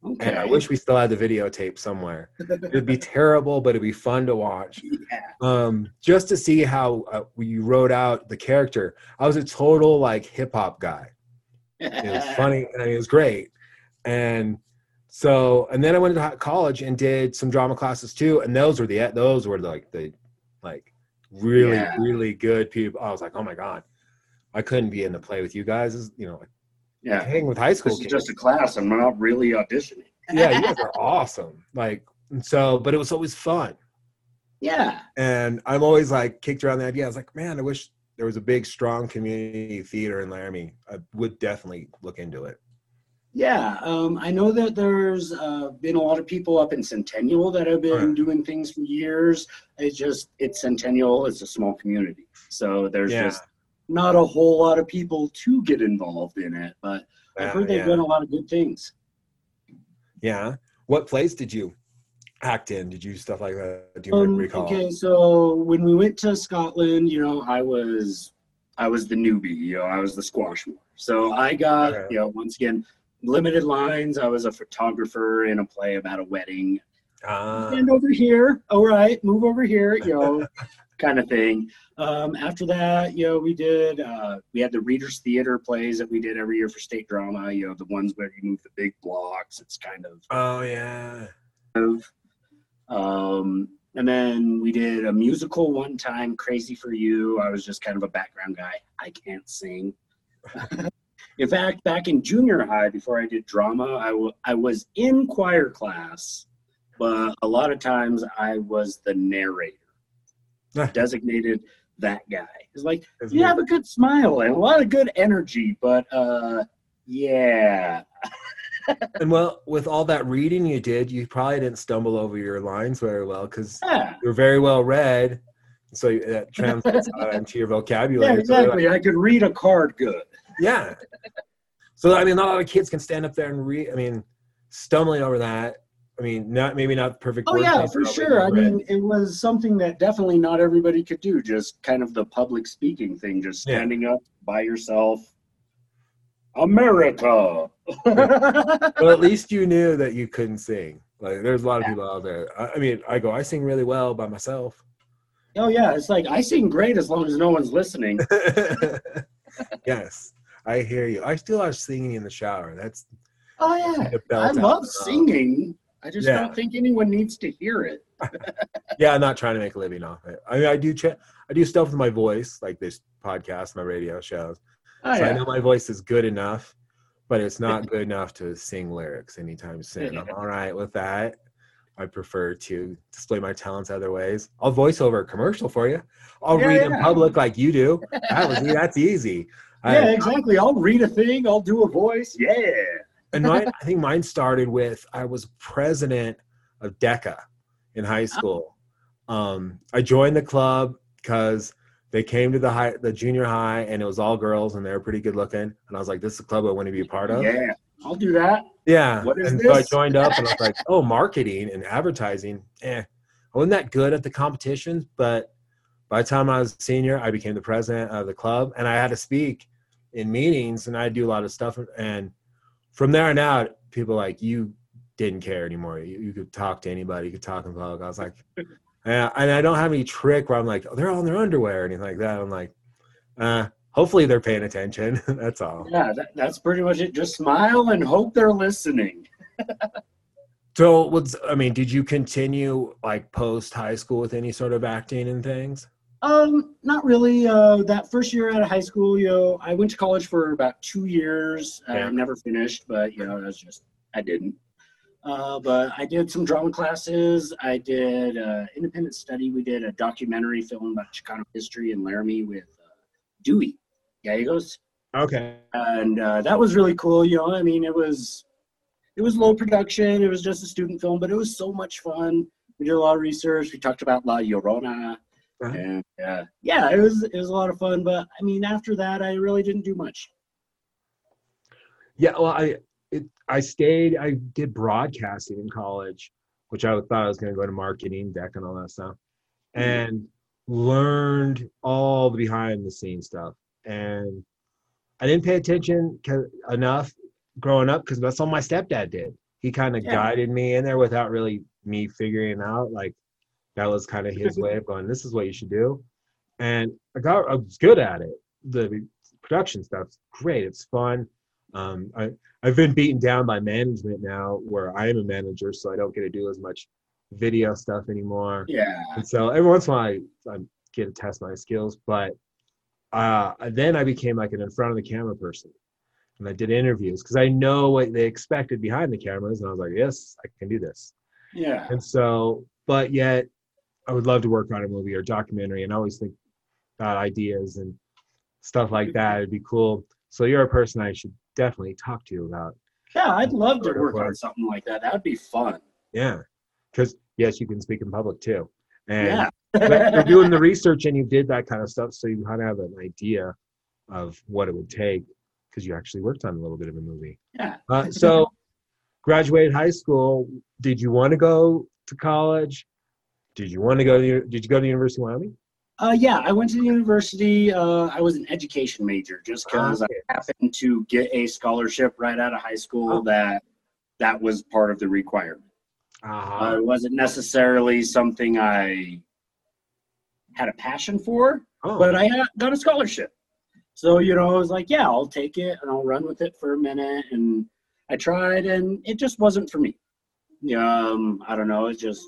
[SPEAKER 2] Okay.
[SPEAKER 3] And I wish we still had the videotape somewhere. It'd be terrible, but it'd be fun to watch.
[SPEAKER 2] Yeah.
[SPEAKER 3] Um, just to see how uh, you wrote out the character. I was a total like hip hop guy it was funny and it was great and so and then i went to college and did some drama classes too and those were the those were like the like really
[SPEAKER 2] Yeah.
[SPEAKER 3] really good people i was like oh my god i couldn't be in the play with you guys you know
[SPEAKER 2] Yeah.
[SPEAKER 3] hang with high school kids.
[SPEAKER 2] just a class. I'm not really auditioning.
[SPEAKER 3] yeah you guys are awesome like so but it was always fun
[SPEAKER 2] Yeah.
[SPEAKER 3] and i'm always like kicked around the idea i was like man i wish there was a big strong community theater in laramie i would definitely look into it
[SPEAKER 2] Yeah. Um, I know that there's uh, been a lot of people up in Centennial that have been
[SPEAKER 3] Right.
[SPEAKER 2] doing things for years. It's just, it's Centennial, it's a small community. So there's
[SPEAKER 3] Yeah.
[SPEAKER 2] just not a whole lot of people to get involved in it. But I've heard they've
[SPEAKER 3] yeah.
[SPEAKER 2] done a lot of good things.
[SPEAKER 3] Yeah. What plays did you act in? Did you stuff like that? Do you
[SPEAKER 2] Um,
[SPEAKER 3] recall?
[SPEAKER 2] okay, so when we went to Scotland, you know, I was I was the newbie, you know, I was the squash more. So I got,
[SPEAKER 3] Okay.
[SPEAKER 2] you know, once again, limited lines. I was a photographer in a play about a wedding.
[SPEAKER 3] Ah,
[SPEAKER 2] Stand over here. All right, move over here. You know, kind of thing. Um, after that, you know, we did uh, we had the Readers Theater plays that we did every year for state drama. You know, the ones where you move the big blocks. It's kind of
[SPEAKER 3] Oh yeah.
[SPEAKER 2] um, and then we did a musical one time, Crazy for You. I was just kind of a background guy. I can't sing. in fact, back in junior high, before I did drama, I, w- I was in choir class, but a lot of times I was the narrator, designated that guy. It's like,
[SPEAKER 3] That's
[SPEAKER 2] you
[SPEAKER 3] weird.
[SPEAKER 2] have a good smile and a lot of good energy, but uh, yeah.
[SPEAKER 3] And well, with all that reading you did, you probably didn't stumble over your lines very well because
[SPEAKER 2] Yeah,
[SPEAKER 3] you're very well read. So that translates into your vocabulary.
[SPEAKER 2] yeah
[SPEAKER 3] So like,
[SPEAKER 2] exactly. I could read a card good.
[SPEAKER 3] yeah. So I mean, not a lot of kids can stand up there and read. I mean, stumbling over that. I mean, not maybe not the perfect.
[SPEAKER 2] Oh
[SPEAKER 3] word
[SPEAKER 2] yeah, for sure. I mean, it was something that definitely not everybody could do. Just kind of the public speaking thing, just
[SPEAKER 3] Yeah.
[SPEAKER 2] standing up by yourself. America.
[SPEAKER 3] well, at least you knew that you couldn't sing. Like, there's a lot of people out there. I, I mean, I go, I sing really well by myself.
[SPEAKER 2] oh yeah, it's like I sing great as long as no one's listening.
[SPEAKER 3] yes, I hear you. I still are singing in the shower. That's
[SPEAKER 2] Oh yeah, I love singing. I just
[SPEAKER 3] Yeah.
[SPEAKER 2] don't think anyone needs to hear it.
[SPEAKER 3] Yeah, I'm not trying to make a living off it. I mean, I do. Ch- I do stuff with my voice, like this podcast, my radio shows.
[SPEAKER 2] Oh,
[SPEAKER 3] so I know my voice is good enough, but it's not good enough to sing lyrics anytime soon. I'm all right with that. I prefer to display my talents other ways. I'll voice over a commercial for you. I'll
[SPEAKER 2] Yeah,
[SPEAKER 3] read in public like you do. That was that's easy. I-
[SPEAKER 2] yeah, exactly. I'll read a thing. I'll do a voice. Yeah.
[SPEAKER 3] And mine, I think mine started with I was president of DECA in high school. Um, I joined the club because they came to the high, the junior high, and it was all girls, and they were pretty good looking. And I was like, "This is a club I want to be a part of."
[SPEAKER 2] Yeah. I'll do that.
[SPEAKER 3] Yeah.
[SPEAKER 2] What is
[SPEAKER 3] and so I joined up, and I was like, "Oh, marketing and advertising." Eh, I wasn't that good at the competitions, but by the time I was a senior, I became the president of the club, and I had to speak in meetings, and I do a lot of stuff. And from there on out, people like you didn't care anymore. You, you could talk to anybody. You could talk in public. I was like, yeah, and I don't have any trick where I'm like, oh, they're all in their underwear or anything like that. I'm like, uh, hopefully they're paying attention. That's all.
[SPEAKER 2] Yeah, that, that's pretty much it. Just smile and hope they're listening.
[SPEAKER 3] So, what's I mean, did you continue like post high school with any sort of acting and things?
[SPEAKER 2] Um, not really. Uh, that first year out of high school, you know, I went to college for about two years.
[SPEAKER 3] Yeah.
[SPEAKER 2] I never finished, but you know, that's just I didn't. Uh, but I did some drama classes. I did uh, independent study. We did a documentary film about Chicano history in Laramie with uh, Dewey Gallegos.
[SPEAKER 3] Okay.
[SPEAKER 2] and uh, that was really cool. You know, I mean, it was it was low production. It was just a student film, but it was so much fun. We did a lot of research. We talked about La Llorona, And uh, yeah, it was it was a lot of fun. But I mean, after that, I really didn't do much.
[SPEAKER 3] Yeah, well, I it, I stayed. I did broadcasting in college, which I thought I was going to go to marketing, deck, and all that stuff, and learned all the behind the scenes stuff. And I didn't pay attention enough growing up because that's all my stepdad did. He kind of
[SPEAKER 2] Yeah.
[SPEAKER 3] guided me in there without really me figuring out. Like that was kind of his way of going. This is what you should do, and I got. I was good at it. The production stuff's great. It's fun. Um, I, I've been beaten down by management now, where I am a manager, so I don't get to do as much video stuff anymore.
[SPEAKER 2] Yeah,
[SPEAKER 3] And so every once in a while, I, I get to test my skills. But uh, then I became like an in front of the camera person, and I did interviews because I know what they expected behind the cameras, and I was like, yes, I can do this.
[SPEAKER 2] yeah,
[SPEAKER 3] And so, but yet, I would love to work on a movie or documentary, and I always think about ideas and stuff like that. It'd be cool. So you're a person I should definitely talk to you about.
[SPEAKER 2] yeah. I'd love to work on something like that. That would be fun.
[SPEAKER 3] Yeah, because yes, you can speak in public too, and
[SPEAKER 2] Yeah,
[SPEAKER 3] but you're doing the research and you did that kind of stuff, so you kind of have an idea of what it would take because you actually worked on a little bit of a movie.
[SPEAKER 2] yeah.
[SPEAKER 3] Uh, so, graduated high school. Did you want to go to college? Did you want to go to? Did you go to the University of Wyoming?
[SPEAKER 2] Uh, yeah, I went to the university. Uh, I was an education major just because
[SPEAKER 3] Okay.
[SPEAKER 2] I happened to get a scholarship right out of high school
[SPEAKER 3] Oh.
[SPEAKER 2] that that was part of the requirement. Uh,
[SPEAKER 3] Uh-huh.
[SPEAKER 2] it wasn't necessarily something I had a passion for,
[SPEAKER 3] Oh,
[SPEAKER 2] but I got- got a scholarship. So, you know, I was like, yeah, I'll take it and I'll run with it for a minute. And I tried and it just wasn't for me. Um, I don't know. It just,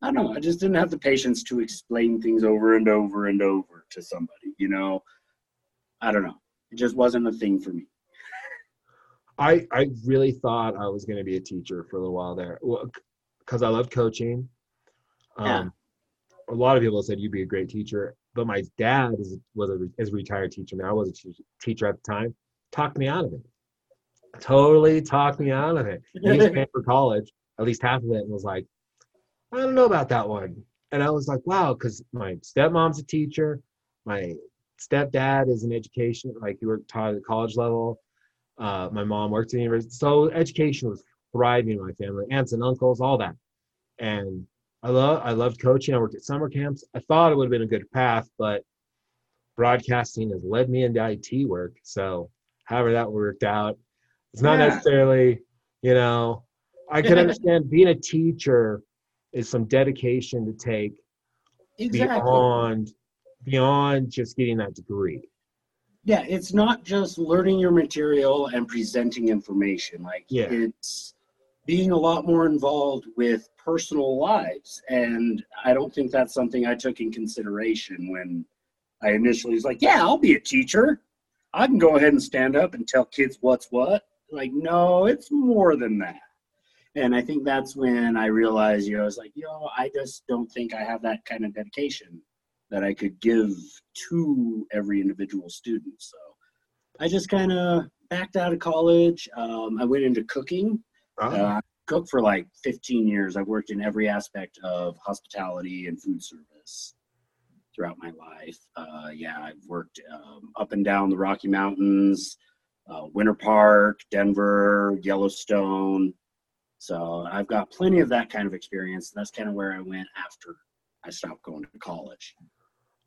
[SPEAKER 2] I don't know. I just didn't have the patience to explain things over and over and over to somebody, you know? I don't know. It just wasn't a thing for me.
[SPEAKER 3] I I really thought I was going to be a teacher for a little while there, because I loved coaching. Um,
[SPEAKER 2] Yeah.
[SPEAKER 3] A lot of people said you'd be a great teacher, but my dad is was a is a retired teacher now. I was a teacher at the time. Talked me out of it. Totally talked me out of it. He was paying for college, at least half of it, and was like, I don't know about that one. And I was like, wow, because my stepmom's a teacher, my stepdad is in education, like he worked taught at the college level. Uh, my mom worked in the university, so education was thriving in my family, aunts and uncles, all that. And I love I loved coaching. I worked at summer camps. I thought it would have been a good path, but broadcasting has led me into IT work. So however that worked out, it's not
[SPEAKER 2] Yeah.
[SPEAKER 3] necessarily, you know, I can understand being a teacher is some dedication to take beyond beyond just getting that degree.
[SPEAKER 2] Yeah, it's not just learning your material and presenting information. Like
[SPEAKER 3] Yeah.
[SPEAKER 2] it's being a lot more involved with personal lives. And I don't think that's something I took in consideration when I initially was like, yeah, I'll be a teacher. I can go ahead and stand up and tell kids what's what. Like, no, it's more than that. And I think that's when I realized, you know, I was like, yo, I just don't think I have that kind of dedication that I could give to every individual student. So I just kind of backed out of college. Um, I went into cooking.
[SPEAKER 3] Oh,
[SPEAKER 2] Uh, I cooked for like 15 years. I've worked in every aspect of hospitality and food service throughout my life. Uh, yeah, I've worked um, up and down the Rocky Mountains, uh, Winter Park, Denver, Yellowstone. So I've got plenty of that kind of experience. That's kind of where I went after I stopped going to college.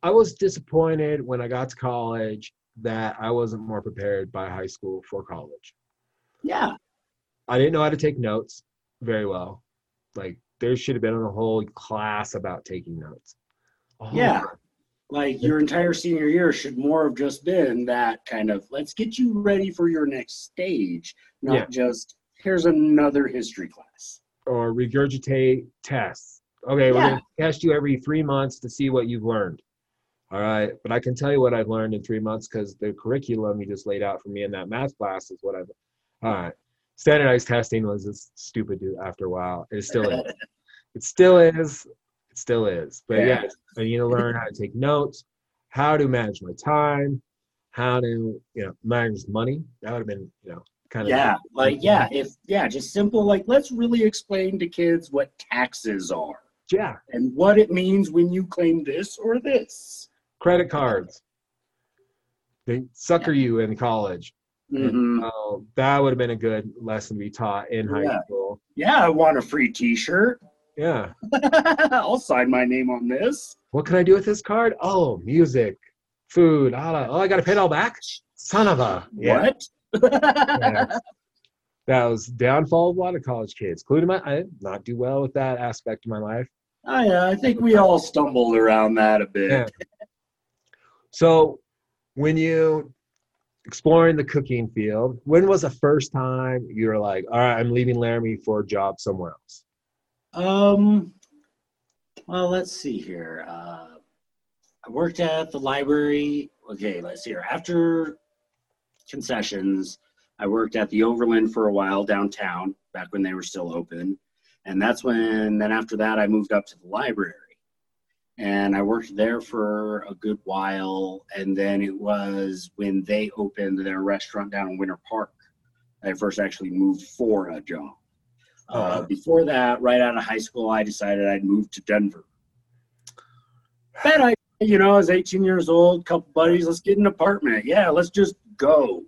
[SPEAKER 3] I was disappointed when I got to college that I wasn't more prepared by high school for college.
[SPEAKER 2] Yeah,
[SPEAKER 3] I didn't know how to take notes very well. Like there should have been a whole class about taking notes. Whole
[SPEAKER 2] Yeah. like your entire senior year should more have just been that kind of let's get you ready for your next stage, not
[SPEAKER 3] Yeah.
[SPEAKER 2] just here's another history class.
[SPEAKER 3] Or regurgitate tests. Okay, we're gonna test you every three months to see what you've learned. All right, but I can tell you what I've learned in three months because the curriculum you just laid out for me in that math class is what I've. All right, standardized testing was just stupid to after a while. It still is. it still is. It still is. But
[SPEAKER 2] Yeah.
[SPEAKER 3] yes, I need to learn how to take notes, how to manage my time, how to you know manage money. That would have been you know kind of
[SPEAKER 2] Yeah, like yeah, if yeah, just simple like let's really explain to kids what taxes are
[SPEAKER 3] yeah.
[SPEAKER 2] and what it means when you claim this or this.
[SPEAKER 3] Credit cards. They sucker you in college.
[SPEAKER 2] Mhm.
[SPEAKER 3] Oh, that would have been a good lesson to be taught in high
[SPEAKER 2] Yeah.
[SPEAKER 3] school.
[SPEAKER 2] Yeah, I want a free T-shirt.
[SPEAKER 3] Yeah.
[SPEAKER 2] I'll sign my name on this.
[SPEAKER 3] What can I do with this card? Oh, music, food. Oh, oh I got to pay it all back. Son of a. Yeah.
[SPEAKER 2] What?
[SPEAKER 3] Yeah. That was downfall of a lot of college kids, including my. I did not do well with that aspect of my life.
[SPEAKER 2] Oh, yeah, I think we all stumbled around that a bit.
[SPEAKER 3] Yeah. So, when you exploring the cooking field, when was the first time you were like, "All right, I'm leaving Laramie for a job somewhere else"?
[SPEAKER 2] Um, well, let's see here. Uh, I worked at the library. Okay, let's see here. After concessions, I worked at the Overland for a while downtown, back when they were still open. And that's when, then after that, I moved up to the library. And I worked there for a good while. And then it was when they opened their restaurant down in Winter Park. I first actually moved for a job. Uh,
[SPEAKER 3] Uh-huh.
[SPEAKER 2] before that, right out of high school, I decided I'd move to Denver. Then I, you know, I was 18 years old, couple buddies, let's get an apartment. Yeah, let's just go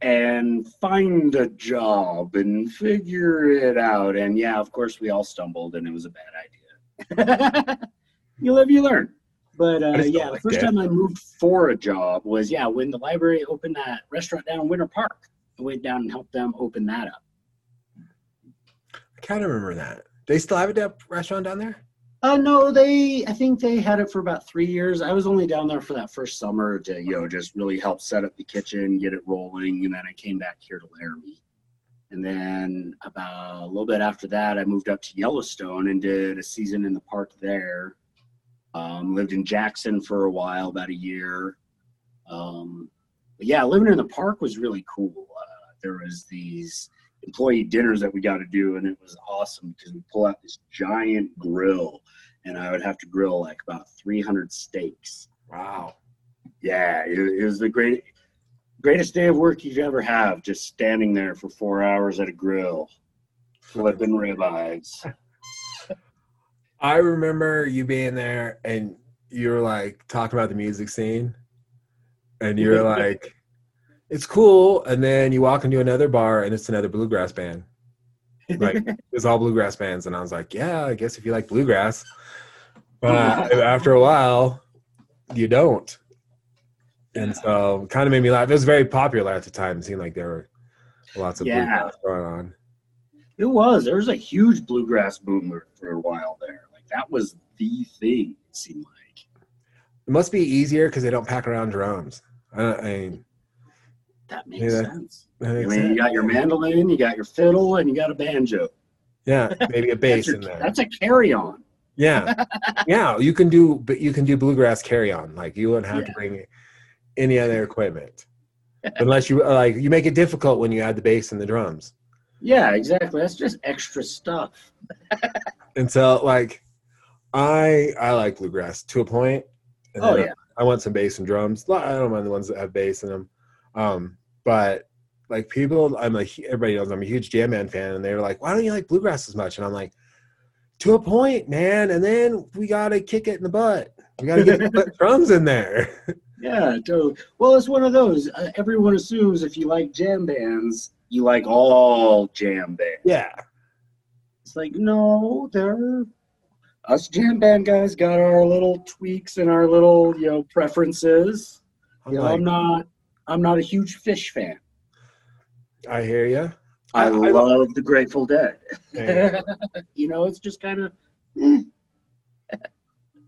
[SPEAKER 2] and find a job and figure it out. And yeah, of course, we all stumbled, and it was a bad idea. you live, you learn. But uh, yeah, the first
[SPEAKER 3] that.
[SPEAKER 2] time I moved for a job was yeah when the library opened that restaurant down in Winter Park. I went down and helped them open that up.
[SPEAKER 4] I kind of remember that. They still have a restaurant down there?
[SPEAKER 2] Uh, no, they. I think they had it for about three years. I was only down there for that first summer to, you know, just really help set up the kitchen, get it rolling, and then I came back here to Laramie. And then about a little bit after that, I moved up to Yellowstone and did a season in the park there. Um, lived in Jackson for a while, about a year. Um, but yeah, living in the park was really cool. Uh, there was these employee dinners that we got to do, and it was awesome because we pull out this giant grill, and I would have to grill like about 300 steaks.
[SPEAKER 3] Wow.
[SPEAKER 2] Yeah, it, it was the great, greatest day of work you ever have. Just standing there for four hours at a grill, flipping ribeyes.
[SPEAKER 3] I remember you being there and you were like talking about the music scene and you're like, it's cool. And then you walk into another bar and it's another bluegrass band. Like it's all bluegrass bands. And I was like, yeah, I guess if you like bluegrass. Oh, but after a while, you don't. And so kind of made me laugh. It was very popular at the time. It seemed like there were lots of
[SPEAKER 2] Yeah.
[SPEAKER 3] bluegrass going on.
[SPEAKER 2] It was. There was a huge bluegrass boom for- a while there. Like that was the thing. It seemed like.
[SPEAKER 3] It must be easier because they don't pack around drums. I, I mean,
[SPEAKER 2] That makes
[SPEAKER 3] Yeah.
[SPEAKER 2] sense.
[SPEAKER 3] that
[SPEAKER 2] I
[SPEAKER 3] makes
[SPEAKER 2] mean, you got your mandolin, you got your fiddle, and you got a banjo.
[SPEAKER 3] yeah, maybe a bass
[SPEAKER 2] your-
[SPEAKER 3] in there.
[SPEAKER 2] that's a carry-on.
[SPEAKER 3] Yeah, yeah, you can do, but you can do bluegrass carry on. Like you wouldn't have to bring any other equipment, unless you like you make it difficult when you add the bass and the drums.
[SPEAKER 2] Yeah, exactly. That's just extra stuff.
[SPEAKER 3] And so, like, I I like bluegrass to a point. And
[SPEAKER 2] Oh
[SPEAKER 3] then
[SPEAKER 2] yeah.
[SPEAKER 3] I want some bass and drums. I don't mind the ones that have bass in them. Um, but like people, I'm like everybody knows I'm a huge jam band fan, and they were like, "Why don't you like bluegrass as much?" And I'm like, "To a point, man." And then we gotta kick it in the butt. We gotta get the drums in there.
[SPEAKER 2] Yeah, totally. Well, it's one of those. Uh, everyone assumes if you like jam bands, you like all jam bands.
[SPEAKER 3] yeah,
[SPEAKER 2] It's like, no, they're us jam band guys got our little tweaks and our little, you know, preferences.
[SPEAKER 3] I'm
[SPEAKER 2] You know,
[SPEAKER 3] like,
[SPEAKER 2] I'm not I'm not a huge Phish fan.
[SPEAKER 3] I hear you.
[SPEAKER 2] I,
[SPEAKER 3] I- I-
[SPEAKER 2] love the Grateful Dead.
[SPEAKER 3] Yeah.
[SPEAKER 2] you know, it's just kind of
[SPEAKER 3] eh.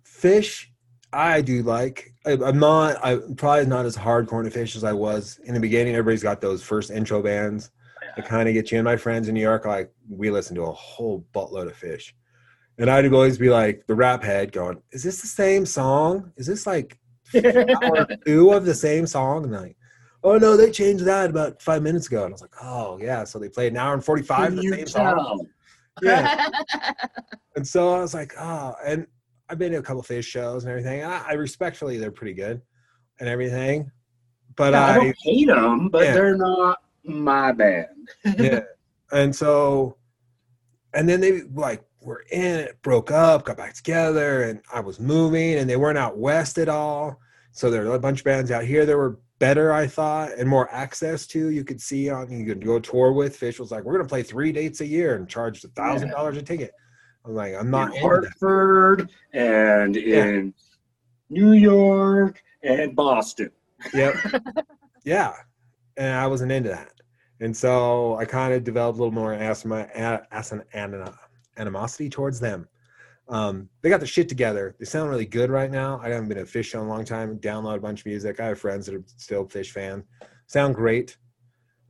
[SPEAKER 3] Phish, I do like. I, I'm not. I'm probably not as hardcore into Phish as I was in the beginning. Everybody's got those first intro bands that kind of get you in. My friends in New York, like we listen to a whole buttload of Phish, and I'd always be like the rap head, going, "Is this the same song? Is this like hour two of the same song?" And like, "Oh no, they changed that about five minutes ago." And I was like, "Oh yeah," so they played an hour and forty five
[SPEAKER 2] Can
[SPEAKER 3] the
[SPEAKER 2] you
[SPEAKER 3] same song. Yeah. And so I was like, oh, and I've been to a couple Phish shows and everything. I, I respectfully, they're pretty good and everything. But
[SPEAKER 2] Yeah, I
[SPEAKER 3] I,
[SPEAKER 2] don't hate them, but
[SPEAKER 3] Yeah.
[SPEAKER 2] they're not my band.
[SPEAKER 3] yeah. And so, and then they like were in it, broke up, got back together, and I was moving, and they weren't out west at all. So there are a bunch of bands out here that were better, I thought, and more access to. You could see on, you could go tour with. Phish was like, we're gonna play three dates a year and charge a thousand dollars a ticket. I'm like, I'm not
[SPEAKER 2] in
[SPEAKER 3] that.
[SPEAKER 2] Hartford and
[SPEAKER 3] Yeah.
[SPEAKER 2] in New York and Boston.
[SPEAKER 3] Yep. yeah. And I wasn't into that. And so I kind of developed a little more asthma, as an an- animosity towards them. Um, they got their shit together. They sound really good right now. I haven't been a Phish show in a long time. Download a bunch of music. I have friends that are still Phish fans. Sound great.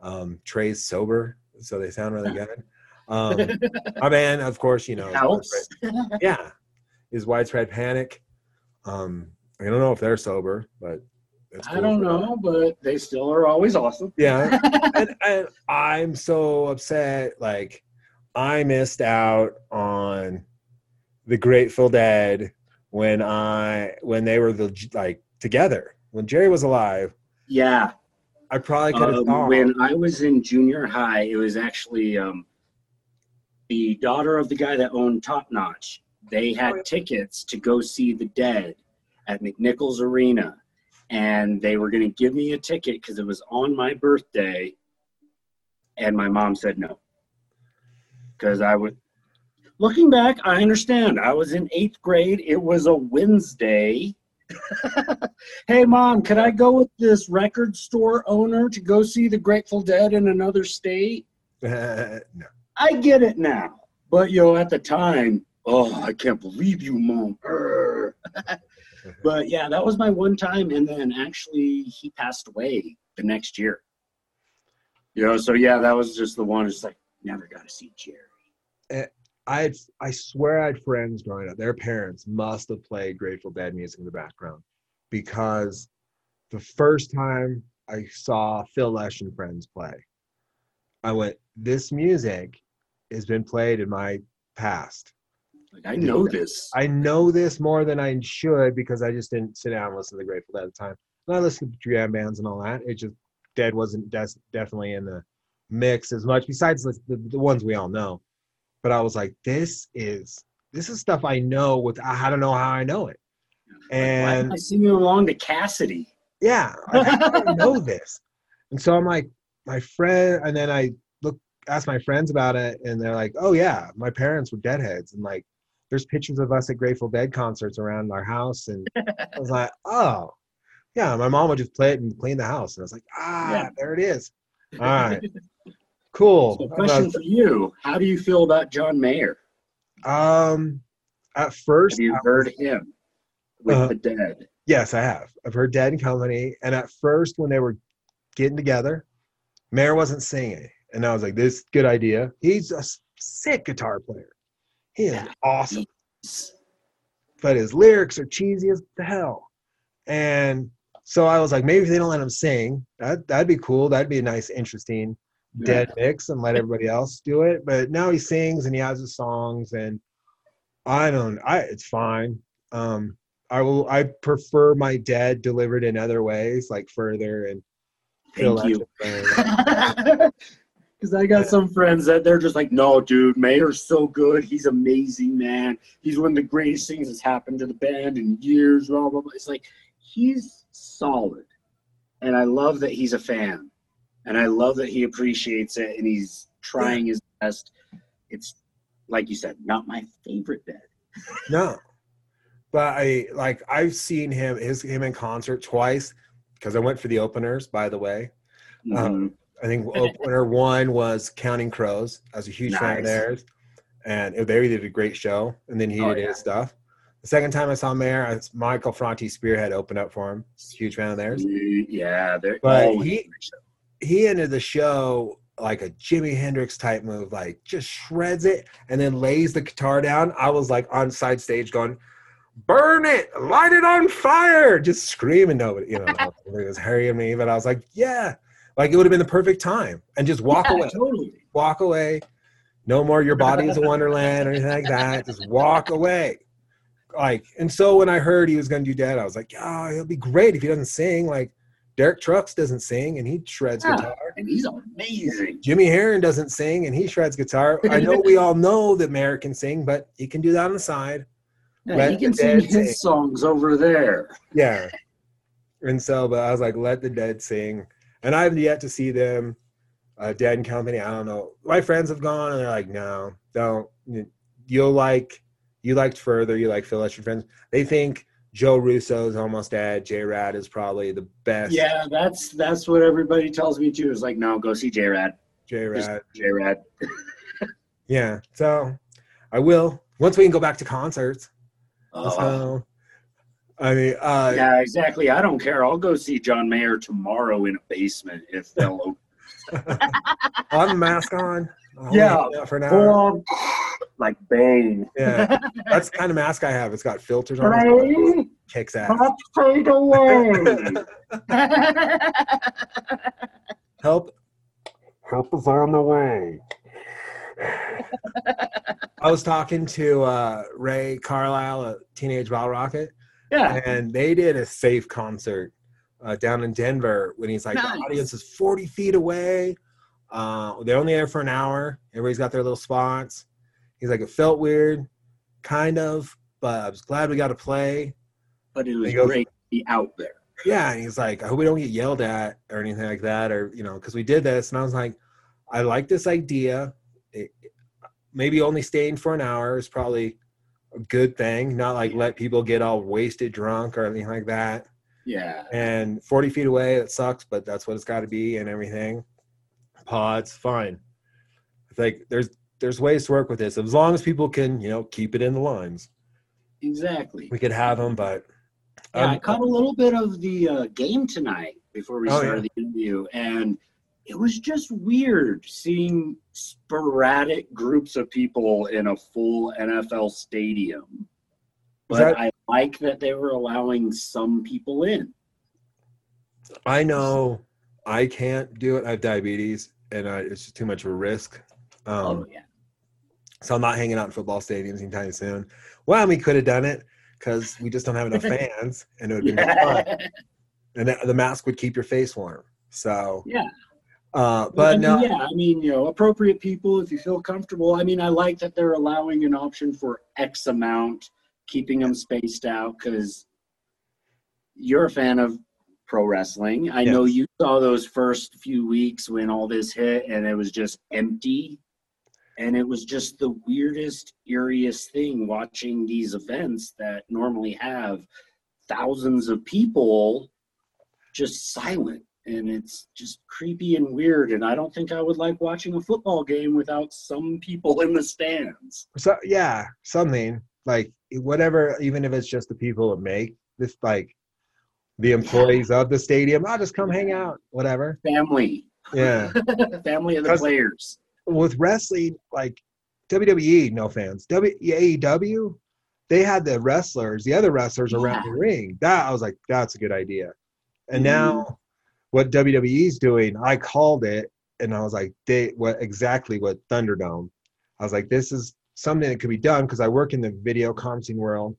[SPEAKER 3] Um, Trey's sober, so they sound really good. Um, my band, of course, you know. Widespread- yeah, is widespread panic. Um, I don't know if they're sober, but that's
[SPEAKER 2] I don't know, but they still are always awesome.
[SPEAKER 3] Yeah, and, and I'm so upset. Like, I missed out on the Grateful Dead when I when they were the like together when Jerry was alive.
[SPEAKER 2] Yeah.
[SPEAKER 3] I probably could have
[SPEAKER 2] Um, when I was in junior high, it was actually um, the daughter of the guy that owned Top Notch. They had
[SPEAKER 3] Oh, yeah.
[SPEAKER 2] tickets to go see the Dead at McNichols Arena, and they were going to give me a ticket because it was on my birthday, and my mom said no because I would. Looking back, I understand. I was in eighth grade. It was a Wednesday. hey, mom, could I go with this record store owner to go see the Grateful Dead in another state?
[SPEAKER 3] no.
[SPEAKER 2] I get it now. But, you know, at the time, oh, I can't believe you, mom. But yeah, that was my one time, and then actually he passed away the next year. You know, so yeah, that was just the one. It's like never got to see Jerry.
[SPEAKER 3] Eh, I had, I swear I had friends growing up. Their parents must have played Grateful Dead music in the background because the first time I saw Phil Lesh and friends play, I went, "This music has been played in my past.
[SPEAKER 2] Like I know this.
[SPEAKER 3] I know this more than I should because I just didn't sit down and listen to the Grateful Dead at the time. And I listened to jam bands and all that. It just Dead wasn't des- definitely in the mix as much. Besides the, the, the ones we all know, but I was like, this is this is stuff I know with I don't know how I know it. And
[SPEAKER 2] I singing along to Cassidy?
[SPEAKER 3] yeah, I know this? And so I'm like, my friend, and then I look ask my friends about it, and they're like, oh yeah, my parents were Deadheads, and like, there's pictures of us at Grateful Dead concerts around our house, and I was like, oh, yeah, my mom would just play it and clean the house, and I was like, ah,
[SPEAKER 2] Yeah.
[SPEAKER 3] there it is. All right, cool.
[SPEAKER 2] So question for you: How do you feel about John Mayer?
[SPEAKER 3] Um, at first,
[SPEAKER 2] Have you heard him with
[SPEAKER 3] Uh,
[SPEAKER 2] the Dead?
[SPEAKER 3] Yes, I have. I've heard Dead and Company, and at first when they were getting together, Mayer wasn't singing, and I was like, "This is a good idea." He's a sick guitar player. He is
[SPEAKER 2] Yeah.
[SPEAKER 3] awesome, but his lyrics are cheesy as the hell. And so I was like, maybe if they don't let him sing, that that'd be cool. That'd be a nice, interesting Dead mix, and let everybody else do it. But now he sings and he has his songs, and I don't. I it's fine. Um, I will. I prefer my dead delivered in other ways, like further and.
[SPEAKER 2] Thank
[SPEAKER 3] Phil
[SPEAKER 2] you.
[SPEAKER 3] Lesh-
[SPEAKER 2] Because I got some friends that they're just like, no, dude, Mayer's so good. He's amazing, man. He's one of the greatest things that's happened to the band in years. Blah blah blah. It's like he's solid, and I love that he's a fan, and I love that he appreciates it, and he's trying his best. It's like you said, not my favorite band.
[SPEAKER 3] No, but I like I've seen him his him in concert twice because I went for the openers. By the way, Um, I think opener one was Counting Crows. I was a huge fan of theirs, and they did a great show. And then he
[SPEAKER 2] Oh,
[SPEAKER 3] did
[SPEAKER 2] yeah.
[SPEAKER 3] his stuff. The second time I saw Mayer, it's Michael Franti Spearhead opened up for him. Huge fan of theirs.
[SPEAKER 2] yeah, they're
[SPEAKER 3] But he-. He ended the show like a Jimi Hendrix type move, like just shreds it and then lays the guitar down. I was like on side stage going, "Burn it, light it on fire!" Just screaming. Nobody, you know, it was hurrying me, but I was like, "Yeah." Like it would have been the perfect time, and just walk
[SPEAKER 2] Yeah,
[SPEAKER 3] away.
[SPEAKER 2] Totally.
[SPEAKER 3] walk away. No more your body is a wonderland or anything like that. Just walk away. Like, and so when I heard he was gonna do that, I was like, oh, it'll be great if he doesn't sing. Like Derek Trucks doesn't sing and he shreds
[SPEAKER 2] Yeah.
[SPEAKER 3] guitar.
[SPEAKER 2] And he's amazing.
[SPEAKER 3] Jimmy Herring doesn't sing and he shreds guitar. I know we all know that Mayer can sing, but he can do that on the side.
[SPEAKER 2] Yeah,
[SPEAKER 3] Let
[SPEAKER 2] he can sing
[SPEAKER 3] dead sing.
[SPEAKER 2] his songs over there.
[SPEAKER 3] Yeah. And so, but I was like, let the dead sing. And I have yet to see them, uh, Dead and Company. I don't know. My friends have gone and they're like, no, don't. You'll like, you liked Further, you like Phil your friends. They think Joe Russo's almost dead. JRAD is probably the best.
[SPEAKER 2] Yeah, that's that's what everybody tells me too. Is like, no, go see JRAD.
[SPEAKER 3] J Rad.
[SPEAKER 2] JRAD.
[SPEAKER 3] Yeah. So I will once we can go back to concerts.
[SPEAKER 2] Uh,
[SPEAKER 3] so, I mean, uh,
[SPEAKER 2] yeah, exactly. I don't care. I'll go see John Mayer tomorrow in a basement if they'll open.
[SPEAKER 3] I'll have a mask on. I'll
[SPEAKER 2] Yeah.
[SPEAKER 3] For now.
[SPEAKER 2] Full like Bane.
[SPEAKER 3] Yeah. That's the kind of mask I have. It's got filters on it.
[SPEAKER 2] Bane,
[SPEAKER 3] Kicks ass.
[SPEAKER 2] not fade away.
[SPEAKER 3] Help. Help is on the way. I was talking to uh, Ray Carlisle at Teenage Bottlerocket,
[SPEAKER 2] yeah.
[SPEAKER 3] and they did a safe concert uh, down in Denver when he's like,
[SPEAKER 2] Nice.
[SPEAKER 3] the audience is 40 feet away. Uh, they're only there for an hour. Everybody's got their little spots. He's like, it felt weird, kind of, but I was glad we got to play.
[SPEAKER 2] But it was
[SPEAKER 3] goes-
[SPEAKER 2] great to be out there.
[SPEAKER 3] Yeah, and he's like, I hope we don't get yelled at or anything like that, or you know, because we did this, and I was like, I like this idea. It, maybe only staying for an hour is probably a good thing. Not like let people get all wasted, drunk, or anything like that.
[SPEAKER 2] Yeah.
[SPEAKER 3] And 40 feet away, it sucks, but that's what it's got to be, and everything. Pods, fine. It's like there's there's ways to work with this as long as people can you know keep it in the lines.
[SPEAKER 2] Exactly.
[SPEAKER 3] We could have them, but
[SPEAKER 2] Yeah, I
[SPEAKER 3] um,
[SPEAKER 2] caught a little bit of the uh, game tonight before we
[SPEAKER 3] Oh,
[SPEAKER 2] started the interview, and it was just weird seeing sporadic groups of people in a full NFL stadium. But
[SPEAKER 3] that-
[SPEAKER 2] I like that they were allowing some people in.
[SPEAKER 3] I know I can't do it. I have diabetes, and I, it's just too much of a risk. Um,
[SPEAKER 2] oh yeah,
[SPEAKER 3] So I'm not hanging out in football stadiums anytime soon. Well, we could have done it because we just don't have enough fans, and it would be been fun. And the, the mask would keep your face warm. So,
[SPEAKER 2] yeah.
[SPEAKER 3] uh,
[SPEAKER 2] I
[SPEAKER 3] but
[SPEAKER 2] mean,
[SPEAKER 3] no,
[SPEAKER 2] yeah, I mean, you know, appropriate people if you feel comfortable. I mean, I like that they're allowing an option for X amount, keeping them spaced out because you're a fan of pro wrestling. I know you saw those first few weeks when all this hit and it was just empty. And it was just the weirdest, eeriest thing watching these events that normally have thousands of people just silent and it's just creepy and weird and i don't think i would like watching a football game without some people in the stands
[SPEAKER 3] so yeah, something like whatever, even if it's just the people that make this, like the employees of the stadium. I'll just come hang out, whatever.
[SPEAKER 2] family
[SPEAKER 3] Yeah.
[SPEAKER 2] family of the players
[SPEAKER 3] with wrestling, like WWE, no fans. W AEW, they had the wrestlers, the other wrestlers around
[SPEAKER 2] Yeah.
[SPEAKER 3] the ring. That I was like, that's a good idea. And
[SPEAKER 2] Mhm.
[SPEAKER 3] now, what WWE's doing, I called it, and I was like, they what exactly what Thunderdome. I was like, this is something that could be done because I work in the video conferencing world,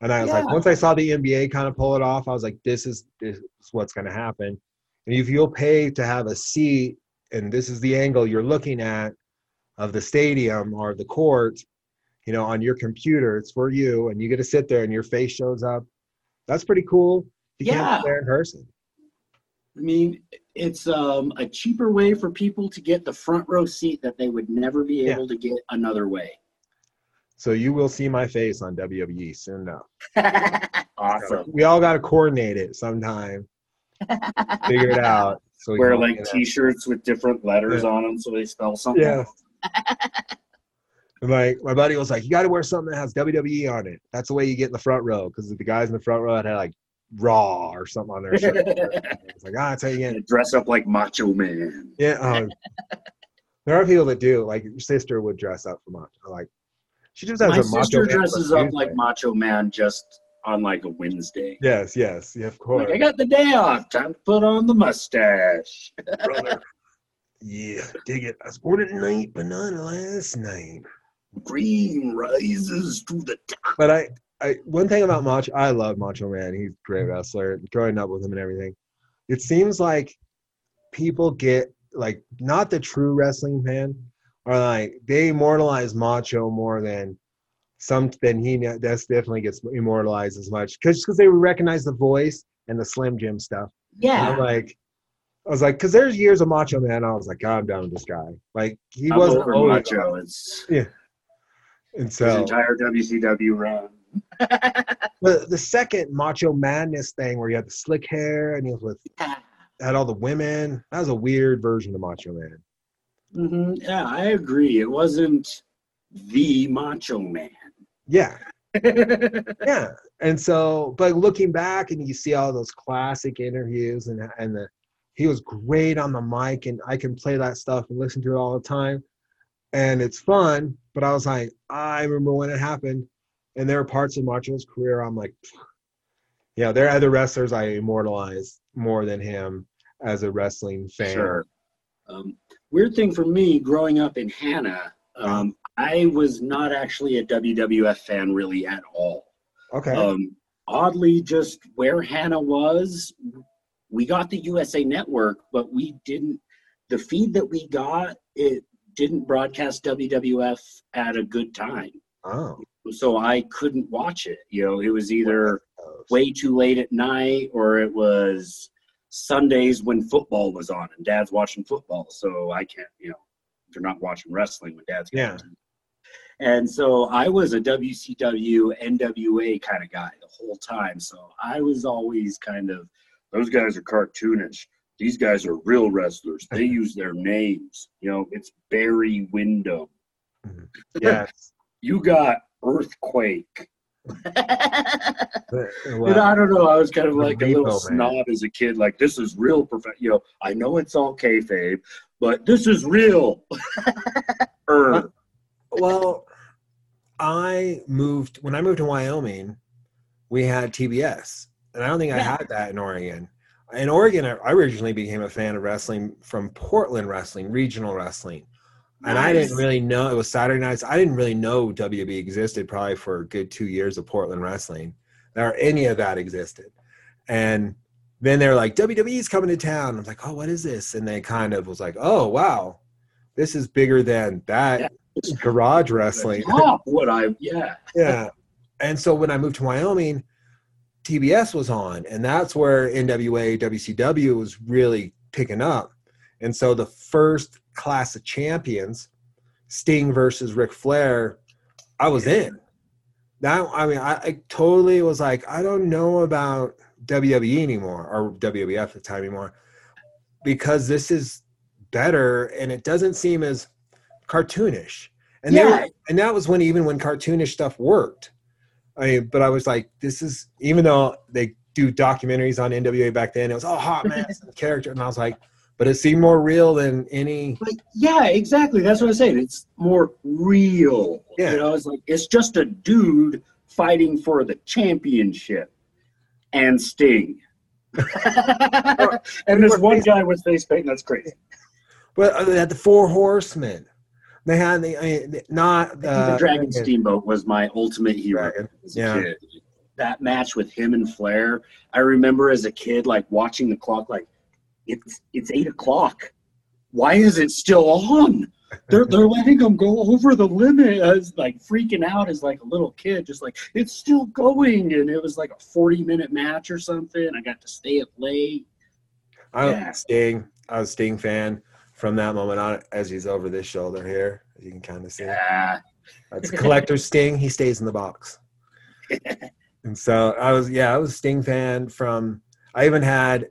[SPEAKER 3] and I was like, once I saw the NBA kind of pull it off, I was like, this is this is what's going to happen. And if you'll pay to have a seat, and this is the angle you're looking at of the stadium or the court, you know, on your computer, it's for you, and you get to sit there and your face shows up. That's pretty cool. You
[SPEAKER 2] Yeah.
[SPEAKER 3] can't be there in person.
[SPEAKER 2] i mean it's um, a cheaper way for people to get the front row seat that they would never be
[SPEAKER 3] Yeah.
[SPEAKER 2] able to get another way
[SPEAKER 3] So you will see my face on WWE soon enough.
[SPEAKER 2] awesome
[SPEAKER 3] We all got to coordinate it sometime. Figure it out. So
[SPEAKER 2] wear like t-shirts with different letters on them so they spell something
[SPEAKER 3] Yeah. My my buddy was like, "You got to wear something that has WWE on it. That's the way you get in the front row." Because the guys in the front row had like Raw or something on their shirt. It's like, ah, that's how you get.
[SPEAKER 2] dress up like macho man
[SPEAKER 3] Yeah. Um, there are people that do. Like your sister would dress up for macho. Like she just has
[SPEAKER 2] my
[SPEAKER 3] a macho.
[SPEAKER 2] sister dresses up like macho man just on like a wednesday
[SPEAKER 3] Yes. Yes. Yeah. Of course.
[SPEAKER 2] Like, I got the day off. Time to put on the mustache.
[SPEAKER 3] brother. Yeah, dig it. I was born at night, but not last night.
[SPEAKER 2] Green rises to the top.
[SPEAKER 3] But I, I one thing about Macho, I love Macho Man. He's a great wrestler. Growing up with him and everything, it seems like people get like not the true wrestling fan are like they immortalize Macho more than some than he that's definitely gets immortalized as much because because they recognize the voice and the Slim Jim stuff.
[SPEAKER 2] Yeah.
[SPEAKER 3] I'm like, I was like, because there's years of Macho Man. I was like, God, I'm done with this guy. Like he
[SPEAKER 2] I'm
[SPEAKER 3] wasn't
[SPEAKER 2] over macho. It's yeah,
[SPEAKER 3] and
[SPEAKER 2] his
[SPEAKER 3] so
[SPEAKER 2] entire WCW run.
[SPEAKER 3] the the second Macho Madness thing where he had the slick hair and he was with had all the women. That was a weird version of Macho Man.
[SPEAKER 2] hmm Yeah, I agree. It wasn't the macho man.
[SPEAKER 3] Yeah, yeah. And so, but looking back and you see all those classic interviews and and the he was great on the mic and I can play that stuff and listen to it all the time. And it's fun, but I was like, I remember when it happened. And there are parts of Macho's career I'm like, yeah, there are other wrestlers I immortalize more than him as a wrestling fan.
[SPEAKER 2] Sure. Um, weird thing for me growing up in Hanna, um, I was not actually a WWF fan really at all.
[SPEAKER 3] Okay.
[SPEAKER 2] Um, oddly, just where Hanna was, we got the USA Network, but we didn't. The feed that we got, it didn't broadcast WWF at a good time,
[SPEAKER 3] oh.
[SPEAKER 2] so I couldn't watch it. You know, it was either way too late at night or it was Sundays when football was on and Dad's watching football. So I can't, you know, they're not watching wrestling when Dad's
[SPEAKER 3] Yeah.
[SPEAKER 2] And so I was a WCW, NWA kind of guy the whole time. So I was always kind of, those guys are cartoonish. These guys are real wrestlers. They use their names. You know, it's Barry Windham.
[SPEAKER 3] Yes.
[SPEAKER 2] You got earthquake.
[SPEAKER 3] But,
[SPEAKER 2] And I don't know. I was kind of like a little snob as a kid. Like this is real. Prof- you know, I know it's all kayfabe, but this is real. er,
[SPEAKER 3] well, I moved when I moved to Wyoming. We had TBS, and I don't think I had that in Oregon. In Oregon, I originally became a fan of wrestling from Portland wrestling, regional wrestling, and I didn't really know it was Saturday nights. I didn't really know WB existed probably for a good two years of Portland wrestling, or any of that existed, and then they're like WWE's coming to town. I'm like, oh, what is this? And they kind of was like, oh, wow, this is bigger than that garage wrestling.
[SPEAKER 2] top oh, what I yeah.
[SPEAKER 3] yeah. And so when I moved to Wyoming, TBS was on, and that's where NWA, WCW was really picking up. And so the first class of champions, Sting versus Ric Flair, I was in. Now, I mean, I, I totally was like, I don't know about WWE anymore or WWF at the time anymore because this is better and it doesn't seem as cartoonish. And
[SPEAKER 2] Yeah.
[SPEAKER 3] were, and that was when even when cartoonish stuff worked. I mean, but I was like, this is even though they do documentaries on NWA back then, it was all hot mess and character, and I was like, but it seemed more real than any.
[SPEAKER 2] Like, yeah, exactly. That's what I'm saying. It's more real.
[SPEAKER 3] Yeah.
[SPEAKER 2] You know, it's like it's just a dude fighting for the championship and Sting. and this one guy with face paint, that's crazy.
[SPEAKER 3] But uh, they had the Four Horsemen. They had the I mean, not the
[SPEAKER 2] the Dragon Steamboat was my ultimate hero
[SPEAKER 3] Dragon. Yeah.
[SPEAKER 2] kid. That match with him and Flair, I remember as a kid, like watching the clock, like it's it's eight o'clock. Why is it still on? They're they're letting them go over the limit. I was like freaking out as like a little kid, just like it's still going, and it was like a forty minute match or something. I got to stay up late.
[SPEAKER 3] I was
[SPEAKER 2] Yeah.
[SPEAKER 3] Sting. I was a Sting fan from that moment on. As he's over this shoulder here, you can kind of see.
[SPEAKER 2] Yeah,
[SPEAKER 3] That's a collector's Sting. He stays in the box. and so I was, yeah, I was a Sting fan from. I even had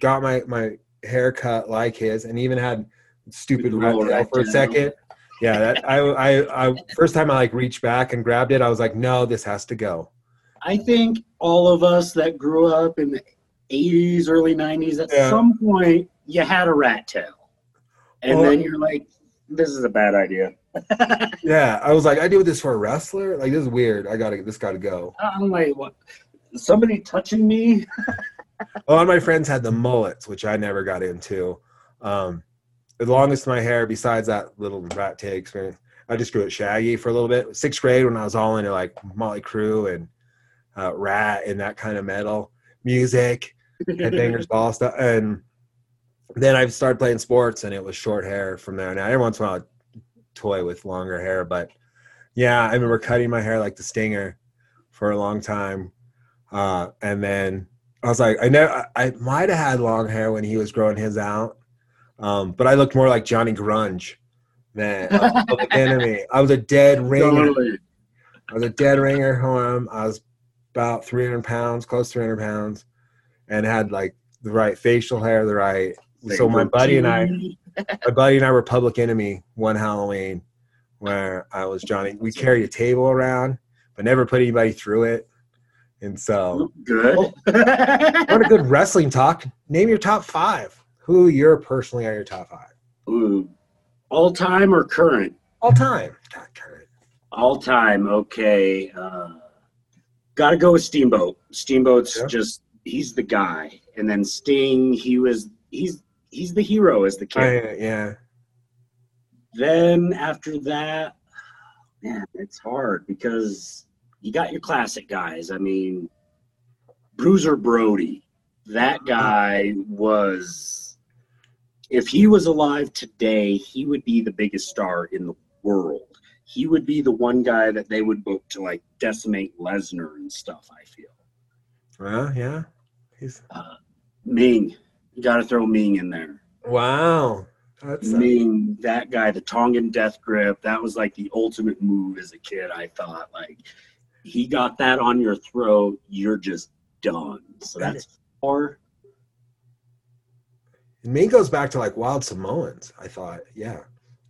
[SPEAKER 3] got my my haircut like his, and even had stupid
[SPEAKER 2] With the
[SPEAKER 3] rat
[SPEAKER 2] little
[SPEAKER 3] tail for a second. Yeah, that I, I I first time I like reached back and grabbed it, I was like, no, this has to go.
[SPEAKER 2] I think all of us that grew up in the '80s, early '90s, at
[SPEAKER 3] Yeah.
[SPEAKER 2] some point you had a rat tail, and
[SPEAKER 3] Well-
[SPEAKER 2] then you're like, "This is a bad idea."
[SPEAKER 3] Yeah, I was like, I do this for a wrestler. Like this is weird. I gotta this gotta go.
[SPEAKER 2] I'm like, "What? Somebody touching me?"
[SPEAKER 3] A lot of my friends had the mullets, which I never got into. Um, the longest my hair, besides that little rat tail experience, I just grew it shaggy for a little bit. Sixth grade, when I was all into like Mötley Crüe and uh, Ratt and that kind of metal music, headbangers, ball stuff, and then I started playing sports, and it was short hair from there. Now every once in a while, I toy with longer hair, but yeah, I remember cutting my hair like the Stinger for a long time, uh, and then I was like, I know I, I might have had long hair when he was growing his out, um, but I looked more like Johnny Grunge than uh, Public Enemy. I was a dead ringer.
[SPEAKER 2] Totally.
[SPEAKER 3] I was a dead ringer for him. I was about 300 pounds, close to 300 pounds, and had like the right facial hair, the right. So my buddy and I, my buddy and I were Public Enemy one Halloween, where I was Johnny. We carried a table around, but never put anybody through it, and so
[SPEAKER 2] good.
[SPEAKER 3] what a good wrestling talk. Name your top five. Who you're personally are your top five
[SPEAKER 2] Ooh, all time or current?
[SPEAKER 3] all time? God, current.
[SPEAKER 2] All time. Okay. Uh, Got to go with Steamboat. Steamboat's
[SPEAKER 3] Yeah.
[SPEAKER 2] just he's the guy, and then Sting. He was he's he's the hero as the kid.
[SPEAKER 3] I, yeah,
[SPEAKER 2] Then after that, man, it's hard because you got your classic guys. I mean, Bruiser Brody, that guy was, if he was alive today, he would be the biggest star in the world. He would be the one guy that they would book to like decimate Lesnar and stuff, I feel.
[SPEAKER 3] well, yeah. He's
[SPEAKER 2] uh, Meng, you got to throw Meng in there.
[SPEAKER 3] wow. That's
[SPEAKER 2] Meng, that guy, the Tongan death grip, that was like the ultimate move as a kid. I thought like he got that on your throat, you're just done. So that's four.
[SPEAKER 3] And Meng goes back to like Wild Samoans. I thought, yeah,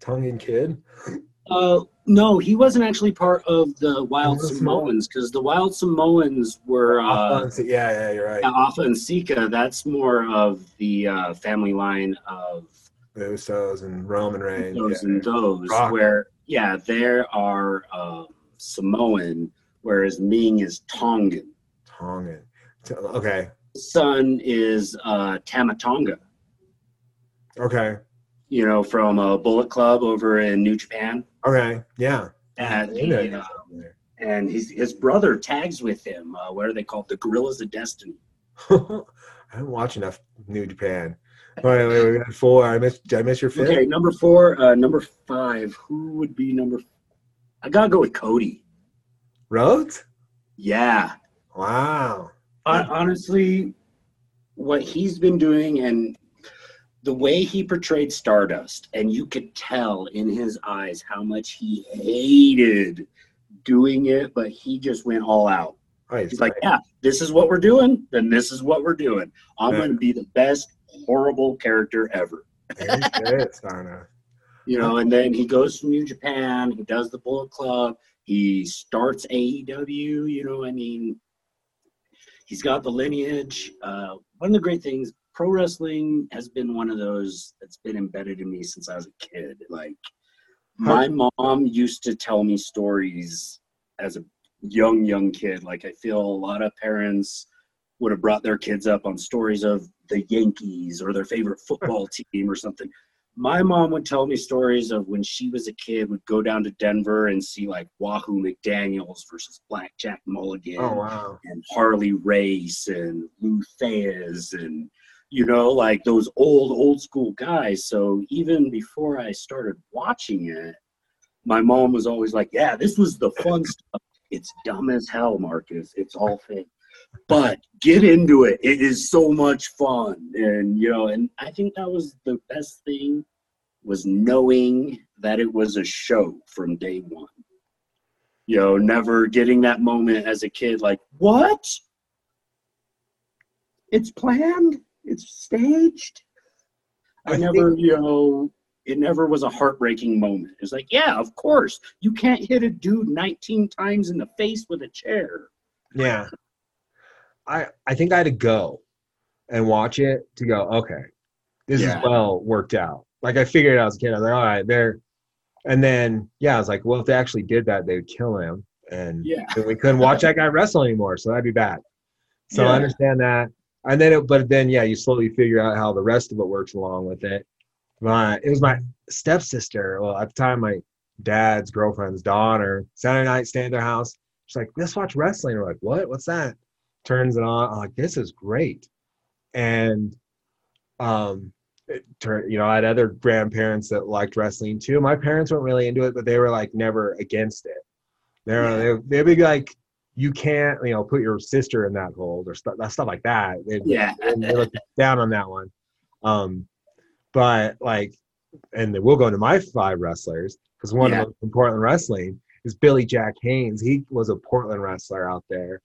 [SPEAKER 3] Tongan kid.
[SPEAKER 2] Uh, no, he wasn't actually part of the Wild Samoans because the Wild Samoans were uh,
[SPEAKER 3] yeah, yeah, you're right.
[SPEAKER 2] Afa and Sika. That's more of the uh, family line of
[SPEAKER 3] The Usos and Roman Reigns.
[SPEAKER 2] those
[SPEAKER 3] yeah.
[SPEAKER 2] and those.
[SPEAKER 3] Rock.
[SPEAKER 2] Where yeah, there are um, Samoan, whereas Meng is Tongan.
[SPEAKER 3] Tongan. Okay.
[SPEAKER 2] Son is uh, Tama Tonga.
[SPEAKER 3] Okay.
[SPEAKER 2] You know, from a Bullet Club over in New Japan.
[SPEAKER 3] Okay. Yeah.
[SPEAKER 2] At
[SPEAKER 3] I know
[SPEAKER 2] uh, and his his brother tags with him. Uh, what are they called? The Guerrillas of Destiny.
[SPEAKER 3] I don't watch enough New Japan. Wait, wait, we got four. I missed. Did I miss your fifth?
[SPEAKER 2] Okay, number four, uh, number five. Who would be number? I gotta go with Cody.
[SPEAKER 3] Rhodes.
[SPEAKER 2] Yeah,
[SPEAKER 3] Wow.
[SPEAKER 2] I, honestly, what he's been doing and the way he portrayed Stardust, and you could tell in his eyes how much he hated doing it, but he just went all out.
[SPEAKER 3] Oh, he's
[SPEAKER 2] He's like, yeah, this is what we're doing, then this is what we're doing. I'm
[SPEAKER 3] Yeah.
[SPEAKER 2] going to be the best horrible character ever.
[SPEAKER 3] He's good at Stardust.
[SPEAKER 2] You know, and then he goes to New Japan, he does the Bullet Club, he starts AEW, you know, I mean, he's got the lineage. Uh, one of the great things, pro wrestling has been one of those that's been embedded in me since I was a kid. Like, my mom used to tell me stories as a young, young kid. Like, I feel a lot of parents would have brought their kids up on stories of the Yankees or their favorite football team or something. My mom would tell me stories of when she was a kid, would go down to Denver and see like Wahoo McDaniels versus Blackjack Mulligan
[SPEAKER 3] Oh wow.
[SPEAKER 2] and Harley Race and Lou Thesz and you know like those old old school guys. So even before I started watching it, my mom was always like, "Yeah, this was the fun stuff. It's dumb as hell, Marcus. It's all fake." But get into it. It is so much fun. And you know, and I think that was the best thing was knowing that it was a show from day one you know, never getting that moment as a kid like, what? It's planned? It's staged? I,
[SPEAKER 3] I
[SPEAKER 2] never, you know, it never was a heartbreaking moment. It's like, yeah, of course. You can't hit a dude 19 times in the face with a chair.
[SPEAKER 3] Yeah. I I think I had to go and watch it to go, okay, this
[SPEAKER 2] Yeah.
[SPEAKER 3] is well worked out. Like I figured it out as a kid. I was like, all right, there. And then yeah, I was like, well, if they actually did that, they would kill him. And
[SPEAKER 2] Yeah.
[SPEAKER 3] we couldn't watch that guy wrestle anymore. So that'd be bad. So
[SPEAKER 2] Yeah.
[SPEAKER 3] I understand that. And then it, but then yeah, you slowly figure out how the rest of it works along with it. My it was my stepsister. Well, at the time, my dad's girlfriend's daughter. Saturday night, staying at their house. She's like, let's watch wrestling. We're like, what? What's that? Turns it on. I'm like, this is great. And um it turned, you know, I had other grandparents that liked wrestling too. My parents weren't really into it, but they were like never against it. They're
[SPEAKER 2] Yeah.
[SPEAKER 3] they, they'd be like, you can't, you know, put your sister in that hold or stuff, stuff like that. They,
[SPEAKER 2] Yeah.
[SPEAKER 3] and they look down on that one. Um, but like, and then we'll go into my five wrestlers because one
[SPEAKER 2] Yeah.
[SPEAKER 3] of them in Portland wrestling is Billy Jack Haynes. He was a Portland wrestler out there.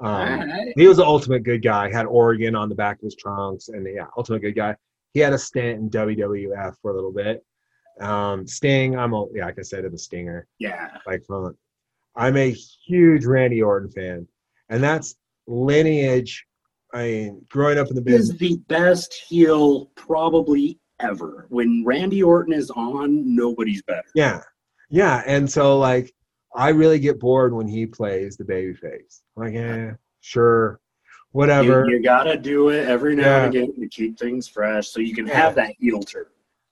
[SPEAKER 3] Um,
[SPEAKER 2] Alright.
[SPEAKER 3] he was the ultimate good guy. Had Oregon on the back of his trunks, and yeah, ultimate good guy. He had a stint in WWF for a little bit. Um, Sting, I'm a yeah, like I said, I'm a Stinger.
[SPEAKER 2] Yeah.
[SPEAKER 3] Like from, I'm a huge Randy Orton fan, and that's lineage. I mean, growing up in the business Is
[SPEAKER 2] the best heel probably ever. When Randy Orton is on, nobody's better.
[SPEAKER 3] yeah, yeah, and so like, I really get bored when he plays the babyface. Like, yeah, sure, whatever.
[SPEAKER 2] You, you gotta do it every now
[SPEAKER 3] Yeah.
[SPEAKER 2] and again to keep things fresh, so you can
[SPEAKER 3] Yeah.
[SPEAKER 2] have that heel turn.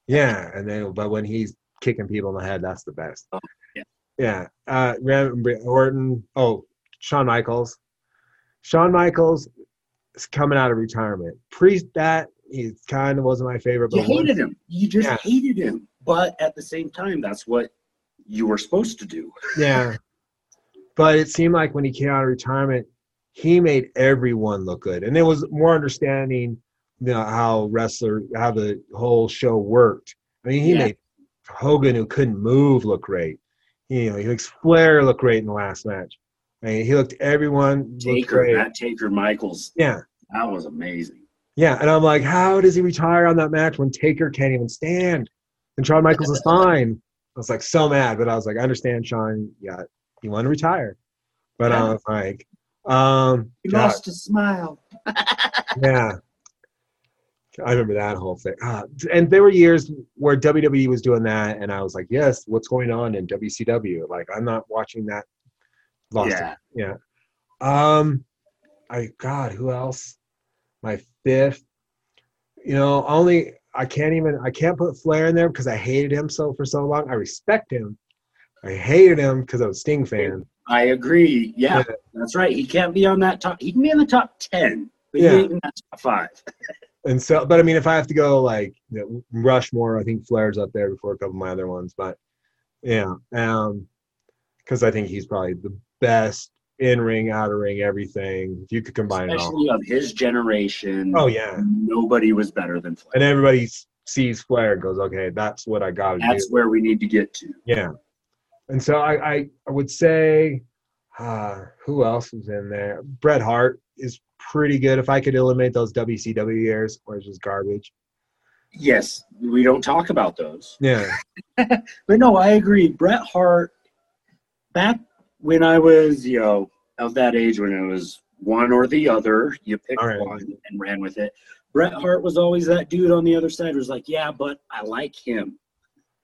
[SPEAKER 3] Yeah, and then but when he's kicking people in the head, that's the best.
[SPEAKER 2] Oh, yeah.
[SPEAKER 3] Yeah. Uh Ram- Orton. Oh, Shawn Michaels. Shawn Michaels is coming out of retirement. Pre that, he kind of wasn't my favorite.
[SPEAKER 2] You
[SPEAKER 3] But once-
[SPEAKER 2] hated him. You just
[SPEAKER 3] Yeah.
[SPEAKER 2] hated him. But at the same time, that's what you were supposed to do.
[SPEAKER 3] yeah. But it seemed like when he came out of retirement, he made everyone look good, and it was more understanding, you know, how wrestler, how the whole show worked. I mean, he
[SPEAKER 2] Yeah.
[SPEAKER 3] made Hogan, who couldn't move, look great. You know, he makes Flair look great in the last match. I mean, he looked everyone looked
[SPEAKER 2] Taker,
[SPEAKER 3] great.
[SPEAKER 2] Matt Taker, Michaels.
[SPEAKER 3] Yeah,
[SPEAKER 2] That was amazing.
[SPEAKER 3] yeah, and I'm like, how does he retire on that match when Taker can't even stand? And Shawn Michaels is fine. I was like so mad, but I was like, I understand, Shawn. Yeah, you want to retire, but I was like, um,
[SPEAKER 2] He
[SPEAKER 3] God,
[SPEAKER 2] lost his smile.
[SPEAKER 3] yeah. I remember that whole thing. Ah, and there were years where WWE was doing that, and I was like, yes, what's going on in WCW? Like, I'm not watching that. Lost
[SPEAKER 2] Yeah.
[SPEAKER 3] it. Yeah. Um, I, God, who else? My fifth, you know, only, I can't even, I can't put Flair in there because I hated him so for so long. I respect him. I hated him because I was Sting fan.
[SPEAKER 2] I agree. Yeah,
[SPEAKER 3] Yeah.
[SPEAKER 2] that's right. He can't be on that top. He can be in the top ten, but
[SPEAKER 3] Yeah.
[SPEAKER 2] he ain't in that top five.
[SPEAKER 3] and so but i mean if i have to go like you know, rushmore i think flair's up there before a couple of my other ones but yeah um because i think he's probably the best in ring out of ring everything if you could combine it all
[SPEAKER 2] Especially of his generation.
[SPEAKER 3] oh yeah
[SPEAKER 2] Nobody was better than Flair.
[SPEAKER 3] and everybody sees flair and goes okay that's what i gotta
[SPEAKER 2] That's
[SPEAKER 3] do
[SPEAKER 2] where we need to get to.
[SPEAKER 3] yeah and so i i, I would say uh who else was in there bret hart is pretty good if i could eliminate those wcw years where it's just garbage
[SPEAKER 2] Yes, we don't talk about those.
[SPEAKER 3] yeah
[SPEAKER 2] But no, I agree. Bret Hart, back when I was, you know, of that age when it was one or the other, you picked
[SPEAKER 3] right.
[SPEAKER 2] one and ran with it. Bret Hart was always that dude on the other side was like, yeah, but I like him.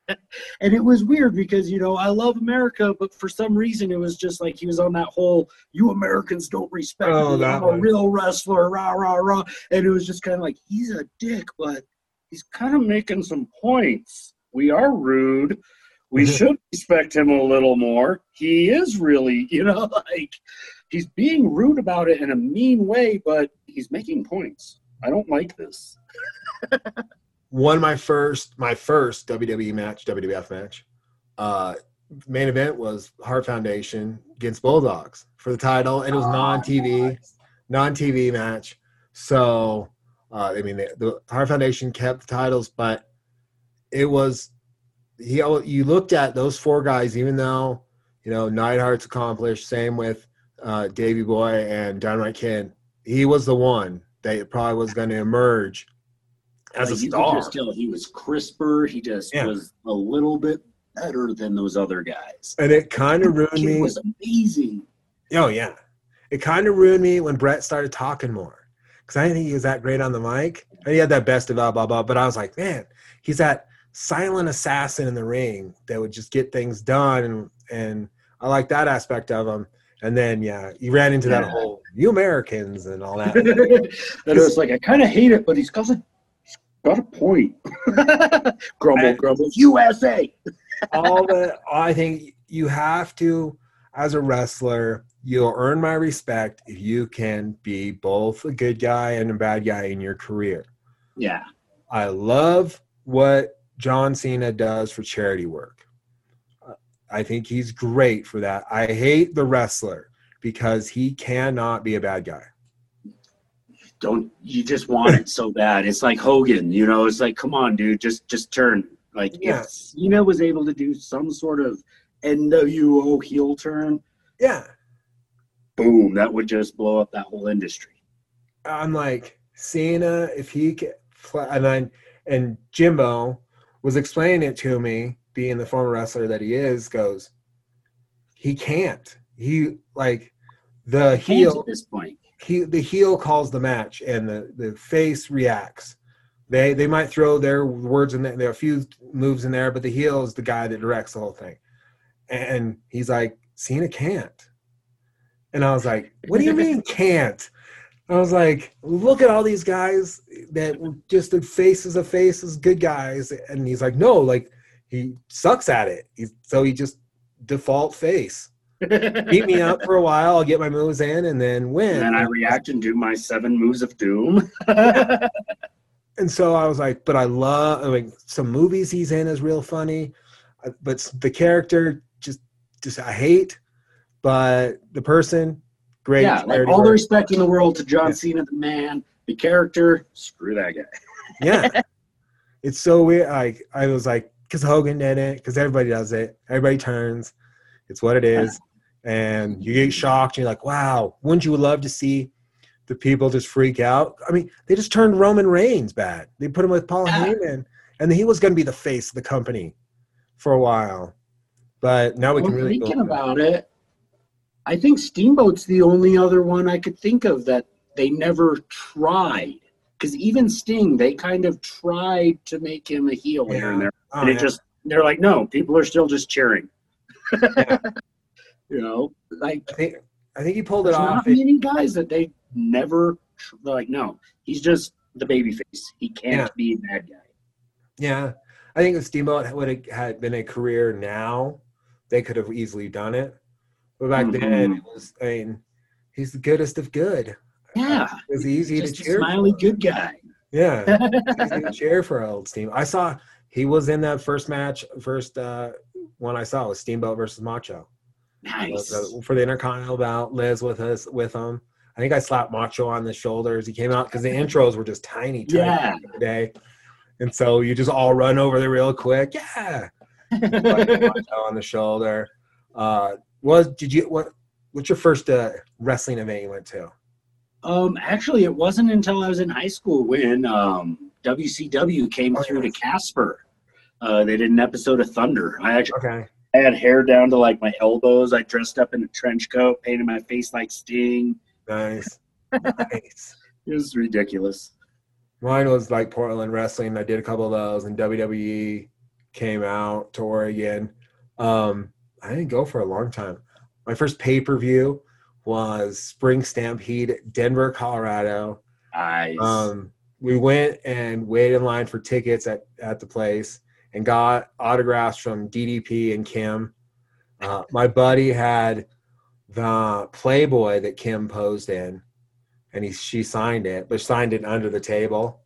[SPEAKER 2] And it was weird because, you know, I love America, but for some reason it was just like he was on that whole, you Americans don't respect
[SPEAKER 3] Oh,
[SPEAKER 2] me. I'm a real wrestler, rah, rah, rah. And it was just kind of like, he's a dick, but he's kind of making some points. We are rude. We should respect him a little more. He is really, you know, like he's being rude about it in a mean way, but he's making points. I don't like this.
[SPEAKER 3] won my first my first WWE match, WWF match. Uh, main event was Heart Foundation against Bulldogs for the title, and it was non-TV, non-TV match. So, uh, I mean, the, the Heart Foundation kept the titles, but it was he. You looked at those four guys, even though you know Neidhart's accomplished. Same with uh, Davey Boy and Dynamite Kid. He was the one that probably was going to emerge as a
[SPEAKER 2] Like, you
[SPEAKER 3] star.
[SPEAKER 2] could just tell he was crisper. He just
[SPEAKER 3] Yeah.
[SPEAKER 2] was a little bit better than those other guys.
[SPEAKER 3] and it kind of ruined
[SPEAKER 2] me.
[SPEAKER 3] me.
[SPEAKER 2] was amazing.
[SPEAKER 3] Oh yeah, it kind of ruined me when Bret started talking more because I didn't think he was that great on the mic. And he had that best of blah blah blah, but I was like, man, he's that silent assassin in the ring that would just get things done, and and I like that aspect of him. And then yeah, he ran into that whole "you Americans" and all that.
[SPEAKER 2] and it was like I kind of hate it, but he's got a, got a point. grumble, grumble. USA.
[SPEAKER 3] all the I think you have to as a wrestler, you'll earn my respect if you can be both a good guy and a bad guy in your career.
[SPEAKER 2] Yeah.
[SPEAKER 3] I love what John Cena does for charity work. Uh, I think he's great for that. I hate the wrestler because he cannot be a bad guy.
[SPEAKER 2] Don't you just want it so bad? It's like Hogan, you know. It's like, come on, dude, just just turn. Like
[SPEAKER 3] Yeah.
[SPEAKER 2] if Cena was able to do some sort of NWO heel turn,
[SPEAKER 3] Yeah.
[SPEAKER 2] boom, that would just blow up that whole industry.
[SPEAKER 3] I'm like Cena if he can play, and then and Jimbo was explaining it to me, being the former wrestler that he is, goes, he can't. He like the heel.
[SPEAKER 2] at this point.
[SPEAKER 3] He the heel calls the match, and the the face reacts. They they might throw their words in there. There are a few moves in there, but the heel is the guy that directs the whole thing. And he's like, Cena can't. And I was like, What do you mean can't? I was like, look at all these guys that were just the faces of faces, good guys. And he's like, no, like he sucks at it. He's, so he just default face. Beat me up for a while. I'll get my moves in and then win.
[SPEAKER 2] And then I react and do my seven moves of doom.
[SPEAKER 3] and so I was like, but I love. I mean, some movies he's in is real funny, uh, but the character just, just I hate. But the person, great.
[SPEAKER 2] yeah, like all the respect in the world to John
[SPEAKER 3] Yeah.
[SPEAKER 2] Cena, the man, the character. Screw that guy.
[SPEAKER 3] yeah it's so weird like i was like because hogan did it because everybody does it everybody turns it's what it is and you get shocked and you're like wow wouldn't you love to see the people just freak out i mean they just turned roman reigns bad they put him with paul
[SPEAKER 2] Yeah.
[SPEAKER 3] heyman and he was going to be the face of the company for a while, but now we
[SPEAKER 2] Well,
[SPEAKER 3] can really
[SPEAKER 2] thinking
[SPEAKER 3] it.
[SPEAKER 2] about it, I think Steamboat's the only other one I could think of that they never tried. Because even Sting, they kind of tried to make him a heel here and
[SPEAKER 3] Yeah.
[SPEAKER 2] there,
[SPEAKER 3] Oh,
[SPEAKER 2] and it
[SPEAKER 3] yeah.
[SPEAKER 2] just they're like, no, people are still just cheering.
[SPEAKER 3] Yeah.
[SPEAKER 2] you know, like
[SPEAKER 3] I think I think he pulled it off.
[SPEAKER 2] not many guys that they never—they're like, no, he's just the baby face. He can't
[SPEAKER 3] Yeah.
[SPEAKER 2] be a bad guy.
[SPEAKER 3] Yeah, I think if Steamboat would have had been a career now, they could have easily done it. But back then,
[SPEAKER 2] Mhm.
[SPEAKER 3] it was. I mean, he's the goodest of good.
[SPEAKER 2] Yeah,
[SPEAKER 3] It's easy
[SPEAKER 2] just
[SPEAKER 3] to
[SPEAKER 2] a
[SPEAKER 3] cheer.
[SPEAKER 2] smiley
[SPEAKER 3] for.
[SPEAKER 2] good guy.
[SPEAKER 3] Yeah, easy cheer for old Steam. I saw he was in that first match, first uh, one I saw was Steamboat versus Macho
[SPEAKER 2] Nice.
[SPEAKER 3] The- for the Intercontinental bout. Liz with us with him. I think I slapped Macho on the shoulders. He came out because the intros were just tiny, tiny
[SPEAKER 2] Yeah.
[SPEAKER 3] back in the day, and so you just all run over there real quick. Yeah, Macho on the shoulder. Uh, was did you what? What's your first uh, wrestling event you went to?
[SPEAKER 2] Um, actually, it wasn't until I was in high school when um, WCW came
[SPEAKER 3] Oh,
[SPEAKER 2] through to. Casper. Uh, they did an episode of Thunder. I actually
[SPEAKER 3] Okay.
[SPEAKER 2] I had hair down to like my elbows. I dressed up in a trench coat, painted my face like Sting.
[SPEAKER 3] Nice. nice.
[SPEAKER 2] It was ridiculous.
[SPEAKER 3] Mine was like Portland wrestling. I did a couple of those, and WWE came out to Oregon. Um, I didn't go for a long time. My first pay per view was Spring Stampede, Denver, Colorado.
[SPEAKER 2] Nice.
[SPEAKER 3] Um, we went and waited in line for tickets at, at the place and got autographs from DDP and Kim. Uh, my buddy had the Playboy that Kim posed in, and he she signed it, but signed it under the table.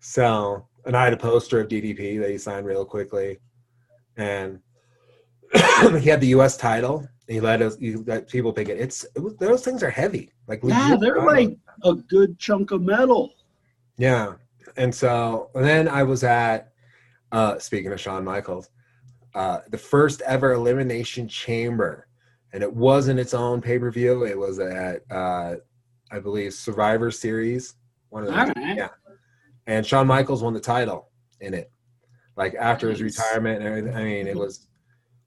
[SPEAKER 3] So, and I had a poster of DDP that he signed real quickly, and he had the U.S. title. He let us, he let people pick it. It's it was, those things are heavy, like
[SPEAKER 2] yeah, they're like a good chunk of metal.
[SPEAKER 3] Yeah. And so and then I was at uh speaking of Shawn Michaels, uh the first ever elimination chamber. And it wasn't its own pay-per-view. It was at uh I believe Survivor Series. One of those.
[SPEAKER 2] right.
[SPEAKER 3] Yeah. And Shawn Michaels won the title in it. Like after his retirement and everything. I mean, it was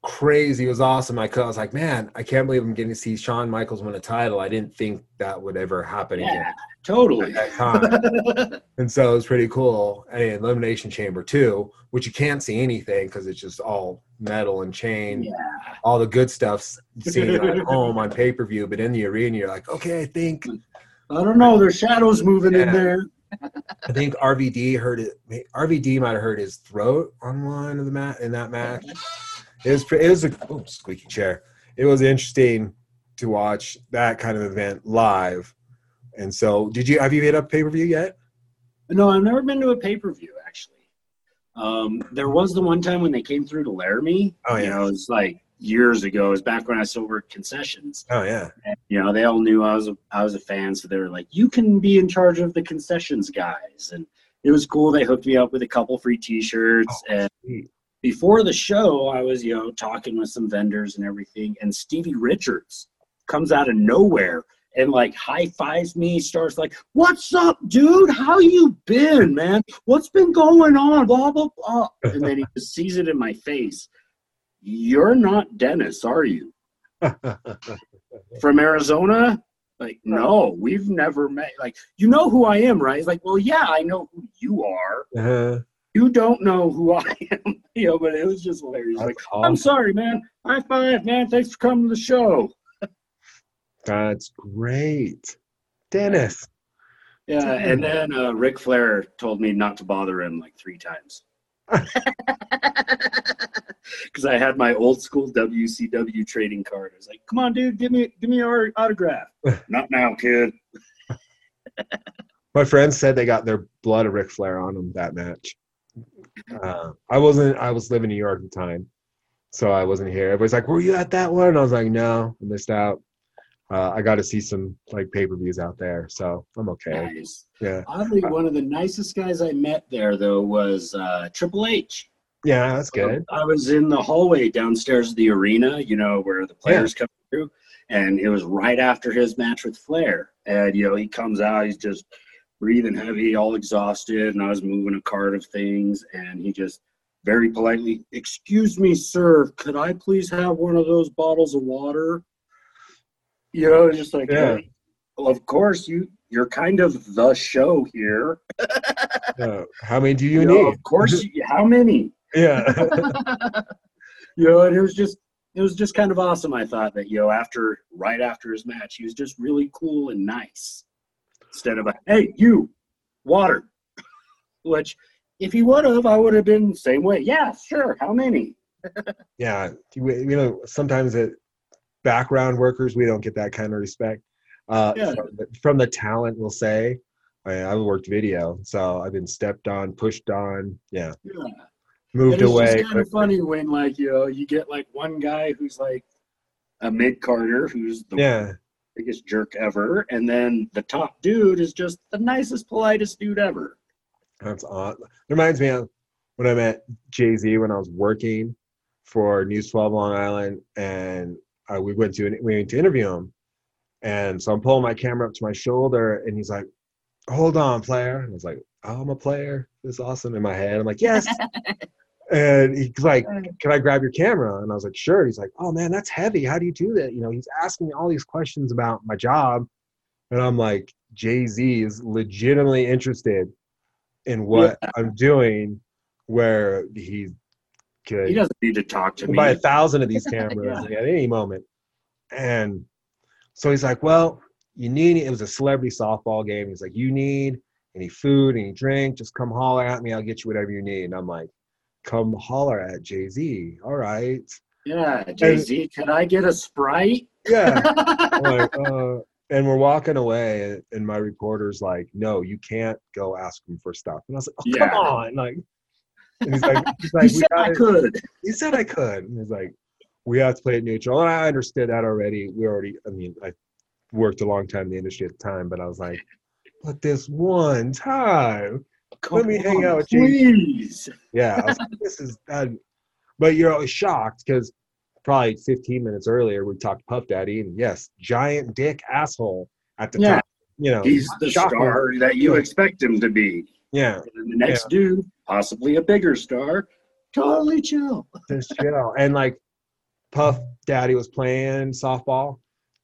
[SPEAKER 3] crazy. It was awesome. I was like, man, I can't believe I'm getting to see Shawn Michaels win a title. I didn't think that would ever happen again
[SPEAKER 2] Yeah, totally.
[SPEAKER 3] at that time. And so it was pretty cool. And Elimination Chamber too, which you can't see anything because it's just all metal and chain.
[SPEAKER 2] yeah.
[SPEAKER 3] All the good stuff's seen at home on pay per view, but in the arena, you're like, okay, I think
[SPEAKER 2] I don't know. There's shadows moving in there.
[SPEAKER 3] I think RVD heard it. RVD might have hurt his throat on one of the mat in that match. It was it was a oh, squeaky chair. It was interesting to watch that kind of event live. And so, did you have you hit a pay per view yet?
[SPEAKER 2] No, I've never been to a pay per view actually. Um, there was the one time when they came through to Laramie.
[SPEAKER 3] Oh,
[SPEAKER 2] You
[SPEAKER 3] yeah.
[SPEAKER 2] know, it was like years ago. It was back when I still worked concessions.
[SPEAKER 3] Oh yeah,
[SPEAKER 2] And, you know, they all knew I was a I was a fan, so they were like, "You can be in charge of the concessions, guys." And it was cool. They hooked me up with a couple free T-shirts.
[SPEAKER 3] Oh,
[SPEAKER 2] and
[SPEAKER 3] sweet.
[SPEAKER 2] before the show, I was you know talking with some vendors and everything. And Stevie Richards comes out of nowhere and like high fives me. Starts like, "What's up, dude? How you been, man? What's been going on?" Blah blah blah. And then he just sees it in my face. You're not Dennis, are you? from Arizona? Like, no, we've never met. Like, you know who I am, right? He's like, well, yeah, I know who you are.
[SPEAKER 3] Uh-huh.
[SPEAKER 2] You don't know who I am. you know, but it was just hilarious.
[SPEAKER 3] That's
[SPEAKER 2] Like, I'm sorry, man. High five, man. Thanks for coming to the show.
[SPEAKER 3] That's great, Dennis.
[SPEAKER 2] Yeah, and then uh, Ric Flair told me not to bother him like three times. Because I had my old school WCW trading card. I was like, "Come on, dude, give me, give me your autograph." not now, kid.
[SPEAKER 3] My friends said they got their blood of Ric Flair on them that match. Uh, I wasn't. I was living in New York at the time, so I wasn't here. Everybody's like, "Were you at that one?" And I was like, "No, I missed out." Uh, I got to see some like pay per views out there, so I'm okay.
[SPEAKER 2] Nice.
[SPEAKER 3] Yeah,
[SPEAKER 2] Oddly, one of the nicest guys I met there though was uh, Triple H.
[SPEAKER 3] yeah, that's good.
[SPEAKER 2] I was in the hallway downstairs of the arena, you know, where the players come through, and it was right after his match with Flair. And you know, he comes out, he's just breathing heavy, all exhausted, and I was moving a cart of things, and he just very politely, "Excuse me, sir, could I please have one of those bottles of water?" You know, it's just like,
[SPEAKER 3] Yeah.
[SPEAKER 2] "Hey, well, of course you you're kind of the show here.
[SPEAKER 3] Uh, how many do you
[SPEAKER 2] You know,
[SPEAKER 3] need?
[SPEAKER 2] of course, you, how many?
[SPEAKER 3] Yeah.
[SPEAKER 2] You know, and it was just it was just kind of awesome. I thought that you know after right after his match, he was just really cool and nice instead of a hey you water, which if he would have, I would have been the same way. Yeah, sure. How many?
[SPEAKER 3] yeah. You, you know, sometimes it background workers we don't get that kind of respect. Uh,
[SPEAKER 2] Yeah.
[SPEAKER 3] from, the, from the talent, we'll say. I, I've worked video, so I've been stepped on, pushed on, yeah,
[SPEAKER 2] Yeah.
[SPEAKER 3] moved
[SPEAKER 2] it's
[SPEAKER 3] away.
[SPEAKER 2] just kind of funny when like you know you get like one guy who's like a mid carder who's the
[SPEAKER 3] yeah,
[SPEAKER 2] biggest jerk ever, and then the top dude is just the nicest, politest dude ever.
[SPEAKER 3] that's odd. Reminds me of when I met Jay Z when I was working for News 12 Long Island, and uh, we went to we went to interview him, and so I'm pulling my camera up to my shoulder, and he's like, "Hold on, player," and I was like, oh, "I'm a player. This is awesome." In my head, I'm like, "Yes." and he's like, "Can I grab your camera?" And I was like, "Sure." He's like, "Oh man, that's heavy. How do you do that?" You know, he's asking me all these questions about my job, and I'm like, Jay Z is legitimately interested in what I'm doing, where he could
[SPEAKER 2] He doesn't need to talk to
[SPEAKER 3] can buy a thousand of these cameras at any moment. And so he's like, Well, you need it was a celebrity softball game. He's like, You need any food, any drink, just come holler at me, I'll get you whatever you need. And I'm like, Come holler at Jay Z. All right.
[SPEAKER 2] Yeah, Jay Z, can I get a sprite?
[SPEAKER 3] Yeah. Like, uh, and we're walking away, and my reporter's like, "No, you can't go ask him for stuff." And I was like, "Oh,
[SPEAKER 2] Yeah.
[SPEAKER 3] come on!" Like, and he's like, he's like,
[SPEAKER 2] he
[SPEAKER 3] "We
[SPEAKER 2] said I
[SPEAKER 3] gotta-
[SPEAKER 2] could.
[SPEAKER 3] he said I could. And he's like, we have to play it neutral. And I understood that already. We already, I mean, I worked a long time in the industry at the time, but I was like, but this one time, Let me
[SPEAKER 2] Come
[SPEAKER 3] hang out
[SPEAKER 2] on,
[SPEAKER 3] with you.
[SPEAKER 2] Please.
[SPEAKER 3] yeah, I like, this is that. But you're always shocked because probably 15 minutes earlier, we talked Puff Daddy, and yes, giant dick asshole at the
[SPEAKER 2] Yeah.
[SPEAKER 3] top. You know,
[SPEAKER 2] He's the star that you expect him to be.
[SPEAKER 3] Yeah,
[SPEAKER 2] And then the next dude, possibly a bigger star, totally chill.
[SPEAKER 3] just chill. And like Puff Daddy was playing softball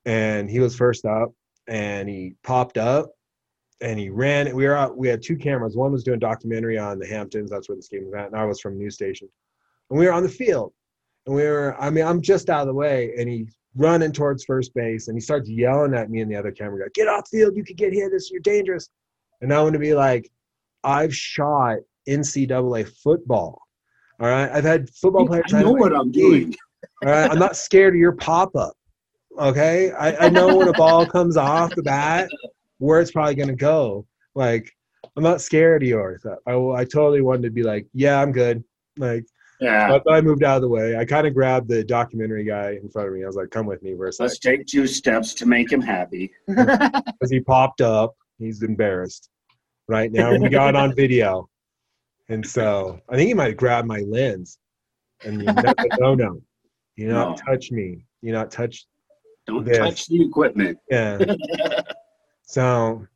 [SPEAKER 3] and he was first up and he popped up and he ran. We were out, we had two cameras. One was doing documentary on the Hamptons, that's where this game was at, and I was from news station. And we were on the field. And we were, I mean, I'm just out of the way, and he's running towards first base and he starts yelling at me and the other camera guy, get off the field, you could get hit, this you're dangerous. And I want to be like, I've shot NCAA football. All right. I've had football players.
[SPEAKER 2] I know what I'm doing.
[SPEAKER 3] All right. I'm not scared of your pop up. Okay. I, I know when a ball comes off the bat where it's probably going to go. Like, I'm not scared of yours. I, I, I totally wanted to be like, yeah, I'm good. Like,
[SPEAKER 2] Yeah.
[SPEAKER 3] but I moved out of the way. I kind of grabbed the documentary guy in front of me. I was like, come with me for a
[SPEAKER 2] Let's take two steps to make him happy.
[SPEAKER 3] Because he popped up. He's embarrassed. Right now, we got on video. And so I think he might grab my lens. And you know, no, no. You not
[SPEAKER 2] No.
[SPEAKER 3] touch me. You not touch
[SPEAKER 2] Don't
[SPEAKER 3] Yes.
[SPEAKER 2] touch the equipment.
[SPEAKER 3] Yeah. so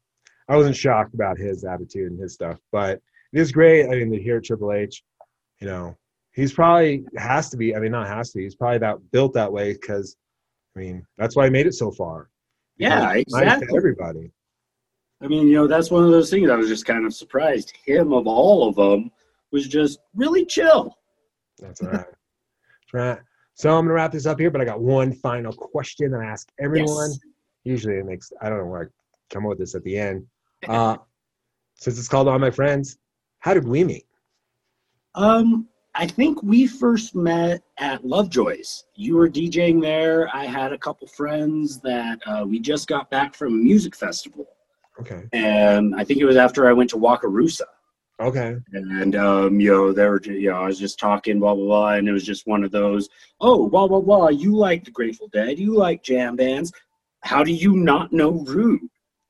[SPEAKER 3] I wasn't shocked about his attitude and his stuff, but it is great. I mean, to hear Triple H, you know, he's probably has to be. I mean, not has to be. He's probably that built that way because, I mean, that's why he made it so far.
[SPEAKER 2] Yeah,
[SPEAKER 3] Because nice to
[SPEAKER 2] exactly.
[SPEAKER 3] everybody.
[SPEAKER 2] I mean, you know, that's one of those things I was just kind of surprised. Him of all of them was just really chill.
[SPEAKER 3] That's all right. That's right. So I'm gonna wrap this up here, but I got one final question that I ask everyone.
[SPEAKER 2] Yes.
[SPEAKER 3] Usually it makes I don't know why I come up with this at the end. Uh, since it's called All My Friends, how did we meet?
[SPEAKER 2] Um, I think we first met at Lovejoy's. You were DJing there. I had a couple friends that uh, we just got back from a music festival,
[SPEAKER 3] Okay.
[SPEAKER 2] and I think it was after I went to Wakarusa.
[SPEAKER 3] Okay.
[SPEAKER 2] And um, you know, they were, you know, I was just talking, blah blah blah, and it was just one of those. Oh, blah blah blah. You like the Grateful Dead. You like jam bands. How do you not know Rude?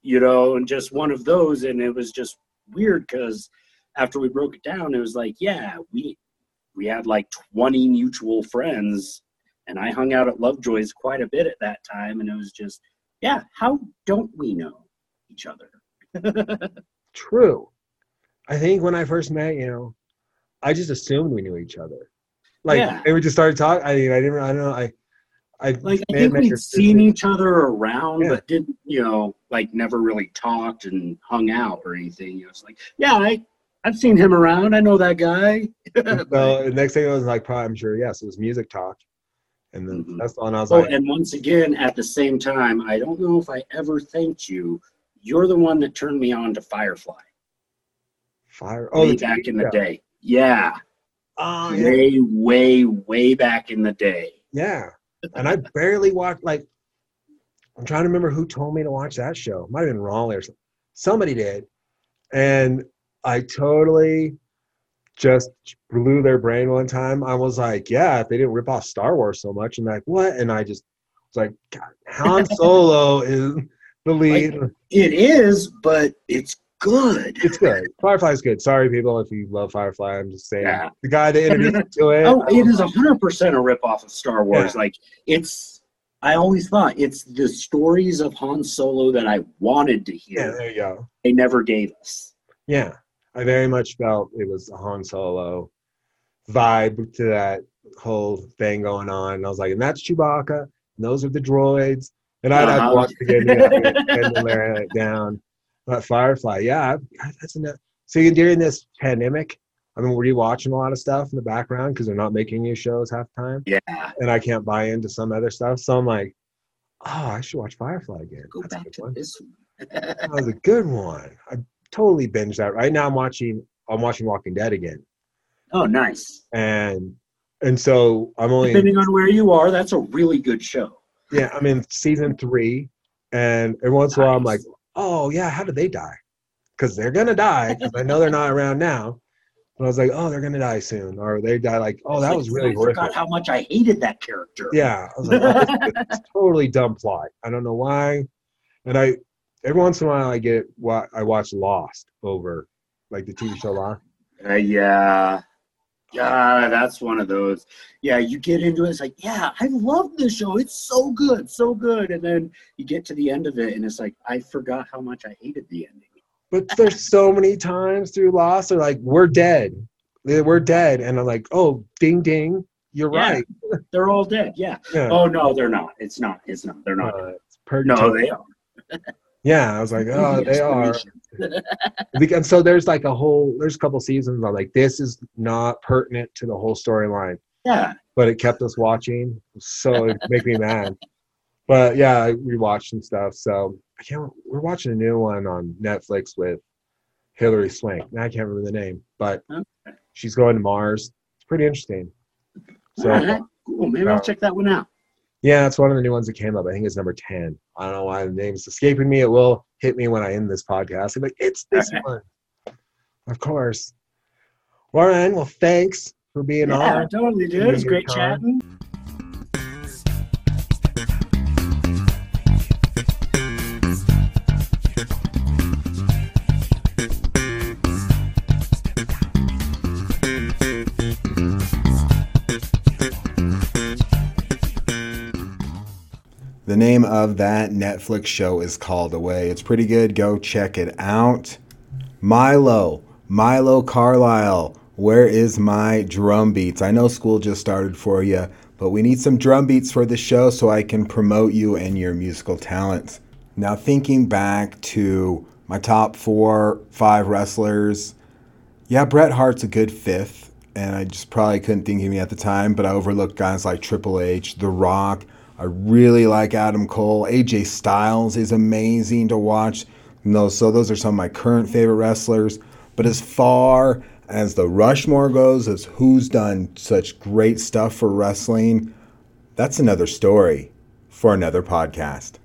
[SPEAKER 2] You know, and just one of those, and it was just weird because after we broke it down, it was like, yeah, we we had like 20 mutual friends, and I hung out at Lovejoy's quite a bit at that time, and it was just, yeah, how don't we know each other?
[SPEAKER 3] True. I think when I first met you, know, I just assumed we knew each other. Like
[SPEAKER 2] Yeah.
[SPEAKER 3] we just started talking. I mean, I didn't. I don't know. I, I
[SPEAKER 2] Like I think we'd seen
[SPEAKER 3] sister.
[SPEAKER 2] each other around,
[SPEAKER 3] Yeah.
[SPEAKER 2] but didn't you know like never really talked and hung out or anything. It was like, yeah, I I've seen him around. I know that guy.
[SPEAKER 3] well, the next thing it was like, probably, I'm sure, yes, it was music talk, and then
[SPEAKER 2] Mhm.
[SPEAKER 3] that's all. And I was
[SPEAKER 2] Oh,
[SPEAKER 3] like,
[SPEAKER 2] and once again, at the same time, I don't know if I ever thanked you. You're the one that turned me on to Firefly
[SPEAKER 3] fire. Oh,
[SPEAKER 2] way back in the
[SPEAKER 3] show.
[SPEAKER 2] day. Yeah,
[SPEAKER 3] ah, yeah.
[SPEAKER 2] way, way, way back in the day.
[SPEAKER 3] Yeah. And I barely watched like I'm trying to remember who told me to watch that show. Might have been Raleigh or something. Somebody did. And I totally just blew their brain one time. I was like, yeah, if they didn't rip off Star Wars so much, and like, what? And I just was like, God, Han Solo is the lead.
[SPEAKER 2] It is, but it's good.
[SPEAKER 3] it's good. Firefly's good. Sorry, people, if you love Firefly. I'm just saying
[SPEAKER 2] Yeah.
[SPEAKER 3] the guy that introduced to it.
[SPEAKER 2] Oh, it um, is hundred percent a rip off of Star Wars.
[SPEAKER 3] Yeah.
[SPEAKER 2] Like it's. I always thought it's the stories of Han Solo that I wanted to hear.
[SPEAKER 3] Yeah, there you go.
[SPEAKER 2] They never gave us.
[SPEAKER 3] Yeah, I very much felt it was a Han Solo vibe to that whole thing going on. And I was like, and that's Chewbacca. And those are the droids. And I'd
[SPEAKER 2] Uh-huh.
[SPEAKER 3] watch it again and then narrow it down. But Firefly, yeah, I- that's enough. So during this pandemic, I mean, were you watching a lot of stuff in the background because they're not making new shows half the time,
[SPEAKER 2] Yeah,
[SPEAKER 3] and I can't buy into some other stuff. So I'm like, oh, I should watch Firefly again.
[SPEAKER 2] go
[SPEAKER 3] That's a
[SPEAKER 2] back
[SPEAKER 3] good
[SPEAKER 2] to
[SPEAKER 3] one.
[SPEAKER 2] this one.
[SPEAKER 3] That was a good one. I totally binged that. Right now, I'm watching. I'm watching Walking Dead again,
[SPEAKER 2] oh, nice.
[SPEAKER 3] and and so I'm only in,
[SPEAKER 2] Depending on where you are, that's a really good show.
[SPEAKER 3] Yeah. I'm in season three, and every once in a while, I'm like, oh yeah, how did they die? Because they're gonna die. Because I know they're not around now. But I was like, oh, they're gonna die soon, or they die like, oh,
[SPEAKER 2] It's
[SPEAKER 3] that
[SPEAKER 2] like,
[SPEAKER 3] was really
[SPEAKER 2] I forgot
[SPEAKER 3] horrific.
[SPEAKER 2] how much I hated that character.
[SPEAKER 3] Yeah, I was like, oh, this is totally dumb plot. I don't know why. And I every once in a while I get what I watch Lost over, like the TV show Lost.
[SPEAKER 2] Uh, yeah. Yeah, that's one of those. Yeah, you get into it, it's like, yeah, I love this show. It's so good, so good. And then you get to the end of it, and it's like, I forgot how much I hated the ending.
[SPEAKER 3] But there's so many times through Lost, they're like, "We're dead, we're dead," and I'm like, "Oh, ding ding, you're
[SPEAKER 2] Yeah.
[SPEAKER 3] right."
[SPEAKER 2] They're all dead. Yeah.
[SPEAKER 3] Yeah,
[SPEAKER 2] Oh, no, they're not. It's not. It's not. They're not.
[SPEAKER 3] Uh,
[SPEAKER 2] no, they are.
[SPEAKER 3] Yeah, I was like, "Oh,
[SPEAKER 2] Easy
[SPEAKER 3] they are."
[SPEAKER 2] explanation.
[SPEAKER 3] Because so there's like a whole, there's a couple seasons. I'm like, this is not pertinent to the whole storyline,
[SPEAKER 2] Yeah.
[SPEAKER 3] but it kept us watching, so it made me mad. But yeah, we watched some stuff. So I can't. We're watching a new one on Netflix with Hilary Swank. Now I can't remember the name, but
[SPEAKER 2] Okay.
[SPEAKER 3] she's going to Mars. It's pretty interesting. So
[SPEAKER 2] all right. Cool. Maybe I'll
[SPEAKER 3] uh,
[SPEAKER 2] check that one out.
[SPEAKER 3] Yeah, it's one of the new ones that came up. I think it's number ten. I don't know why the name's escaping me. It will hit me when I end this podcast. I'm like, it's this one. Of course. Ryan, well, thanks for being
[SPEAKER 2] Yeah,
[SPEAKER 3] on.
[SPEAKER 2] totally, dude. It was great
[SPEAKER 3] time.
[SPEAKER 2] chatting.
[SPEAKER 1] Name of that Netflix show is called Away. It's pretty good. Go check it out. Milo, Milo Carlisle, where is my drum beats? I know school just started for you, but we need some drum beats for the show so I can promote you and your musical talents. Now, thinking back to my top four, five wrestlers, yeah, Bret Hart's a good fifth, and I just probably couldn't think of him at the time, but I overlooked guys like Triple H, The Rock. I really like Adam Cole. AJ Styles is amazing to watch. No, so those are some of my current favorite wrestlers. But as far as the Rushmore goes, as who's done such great stuff for wrestling, that's another story for another podcast.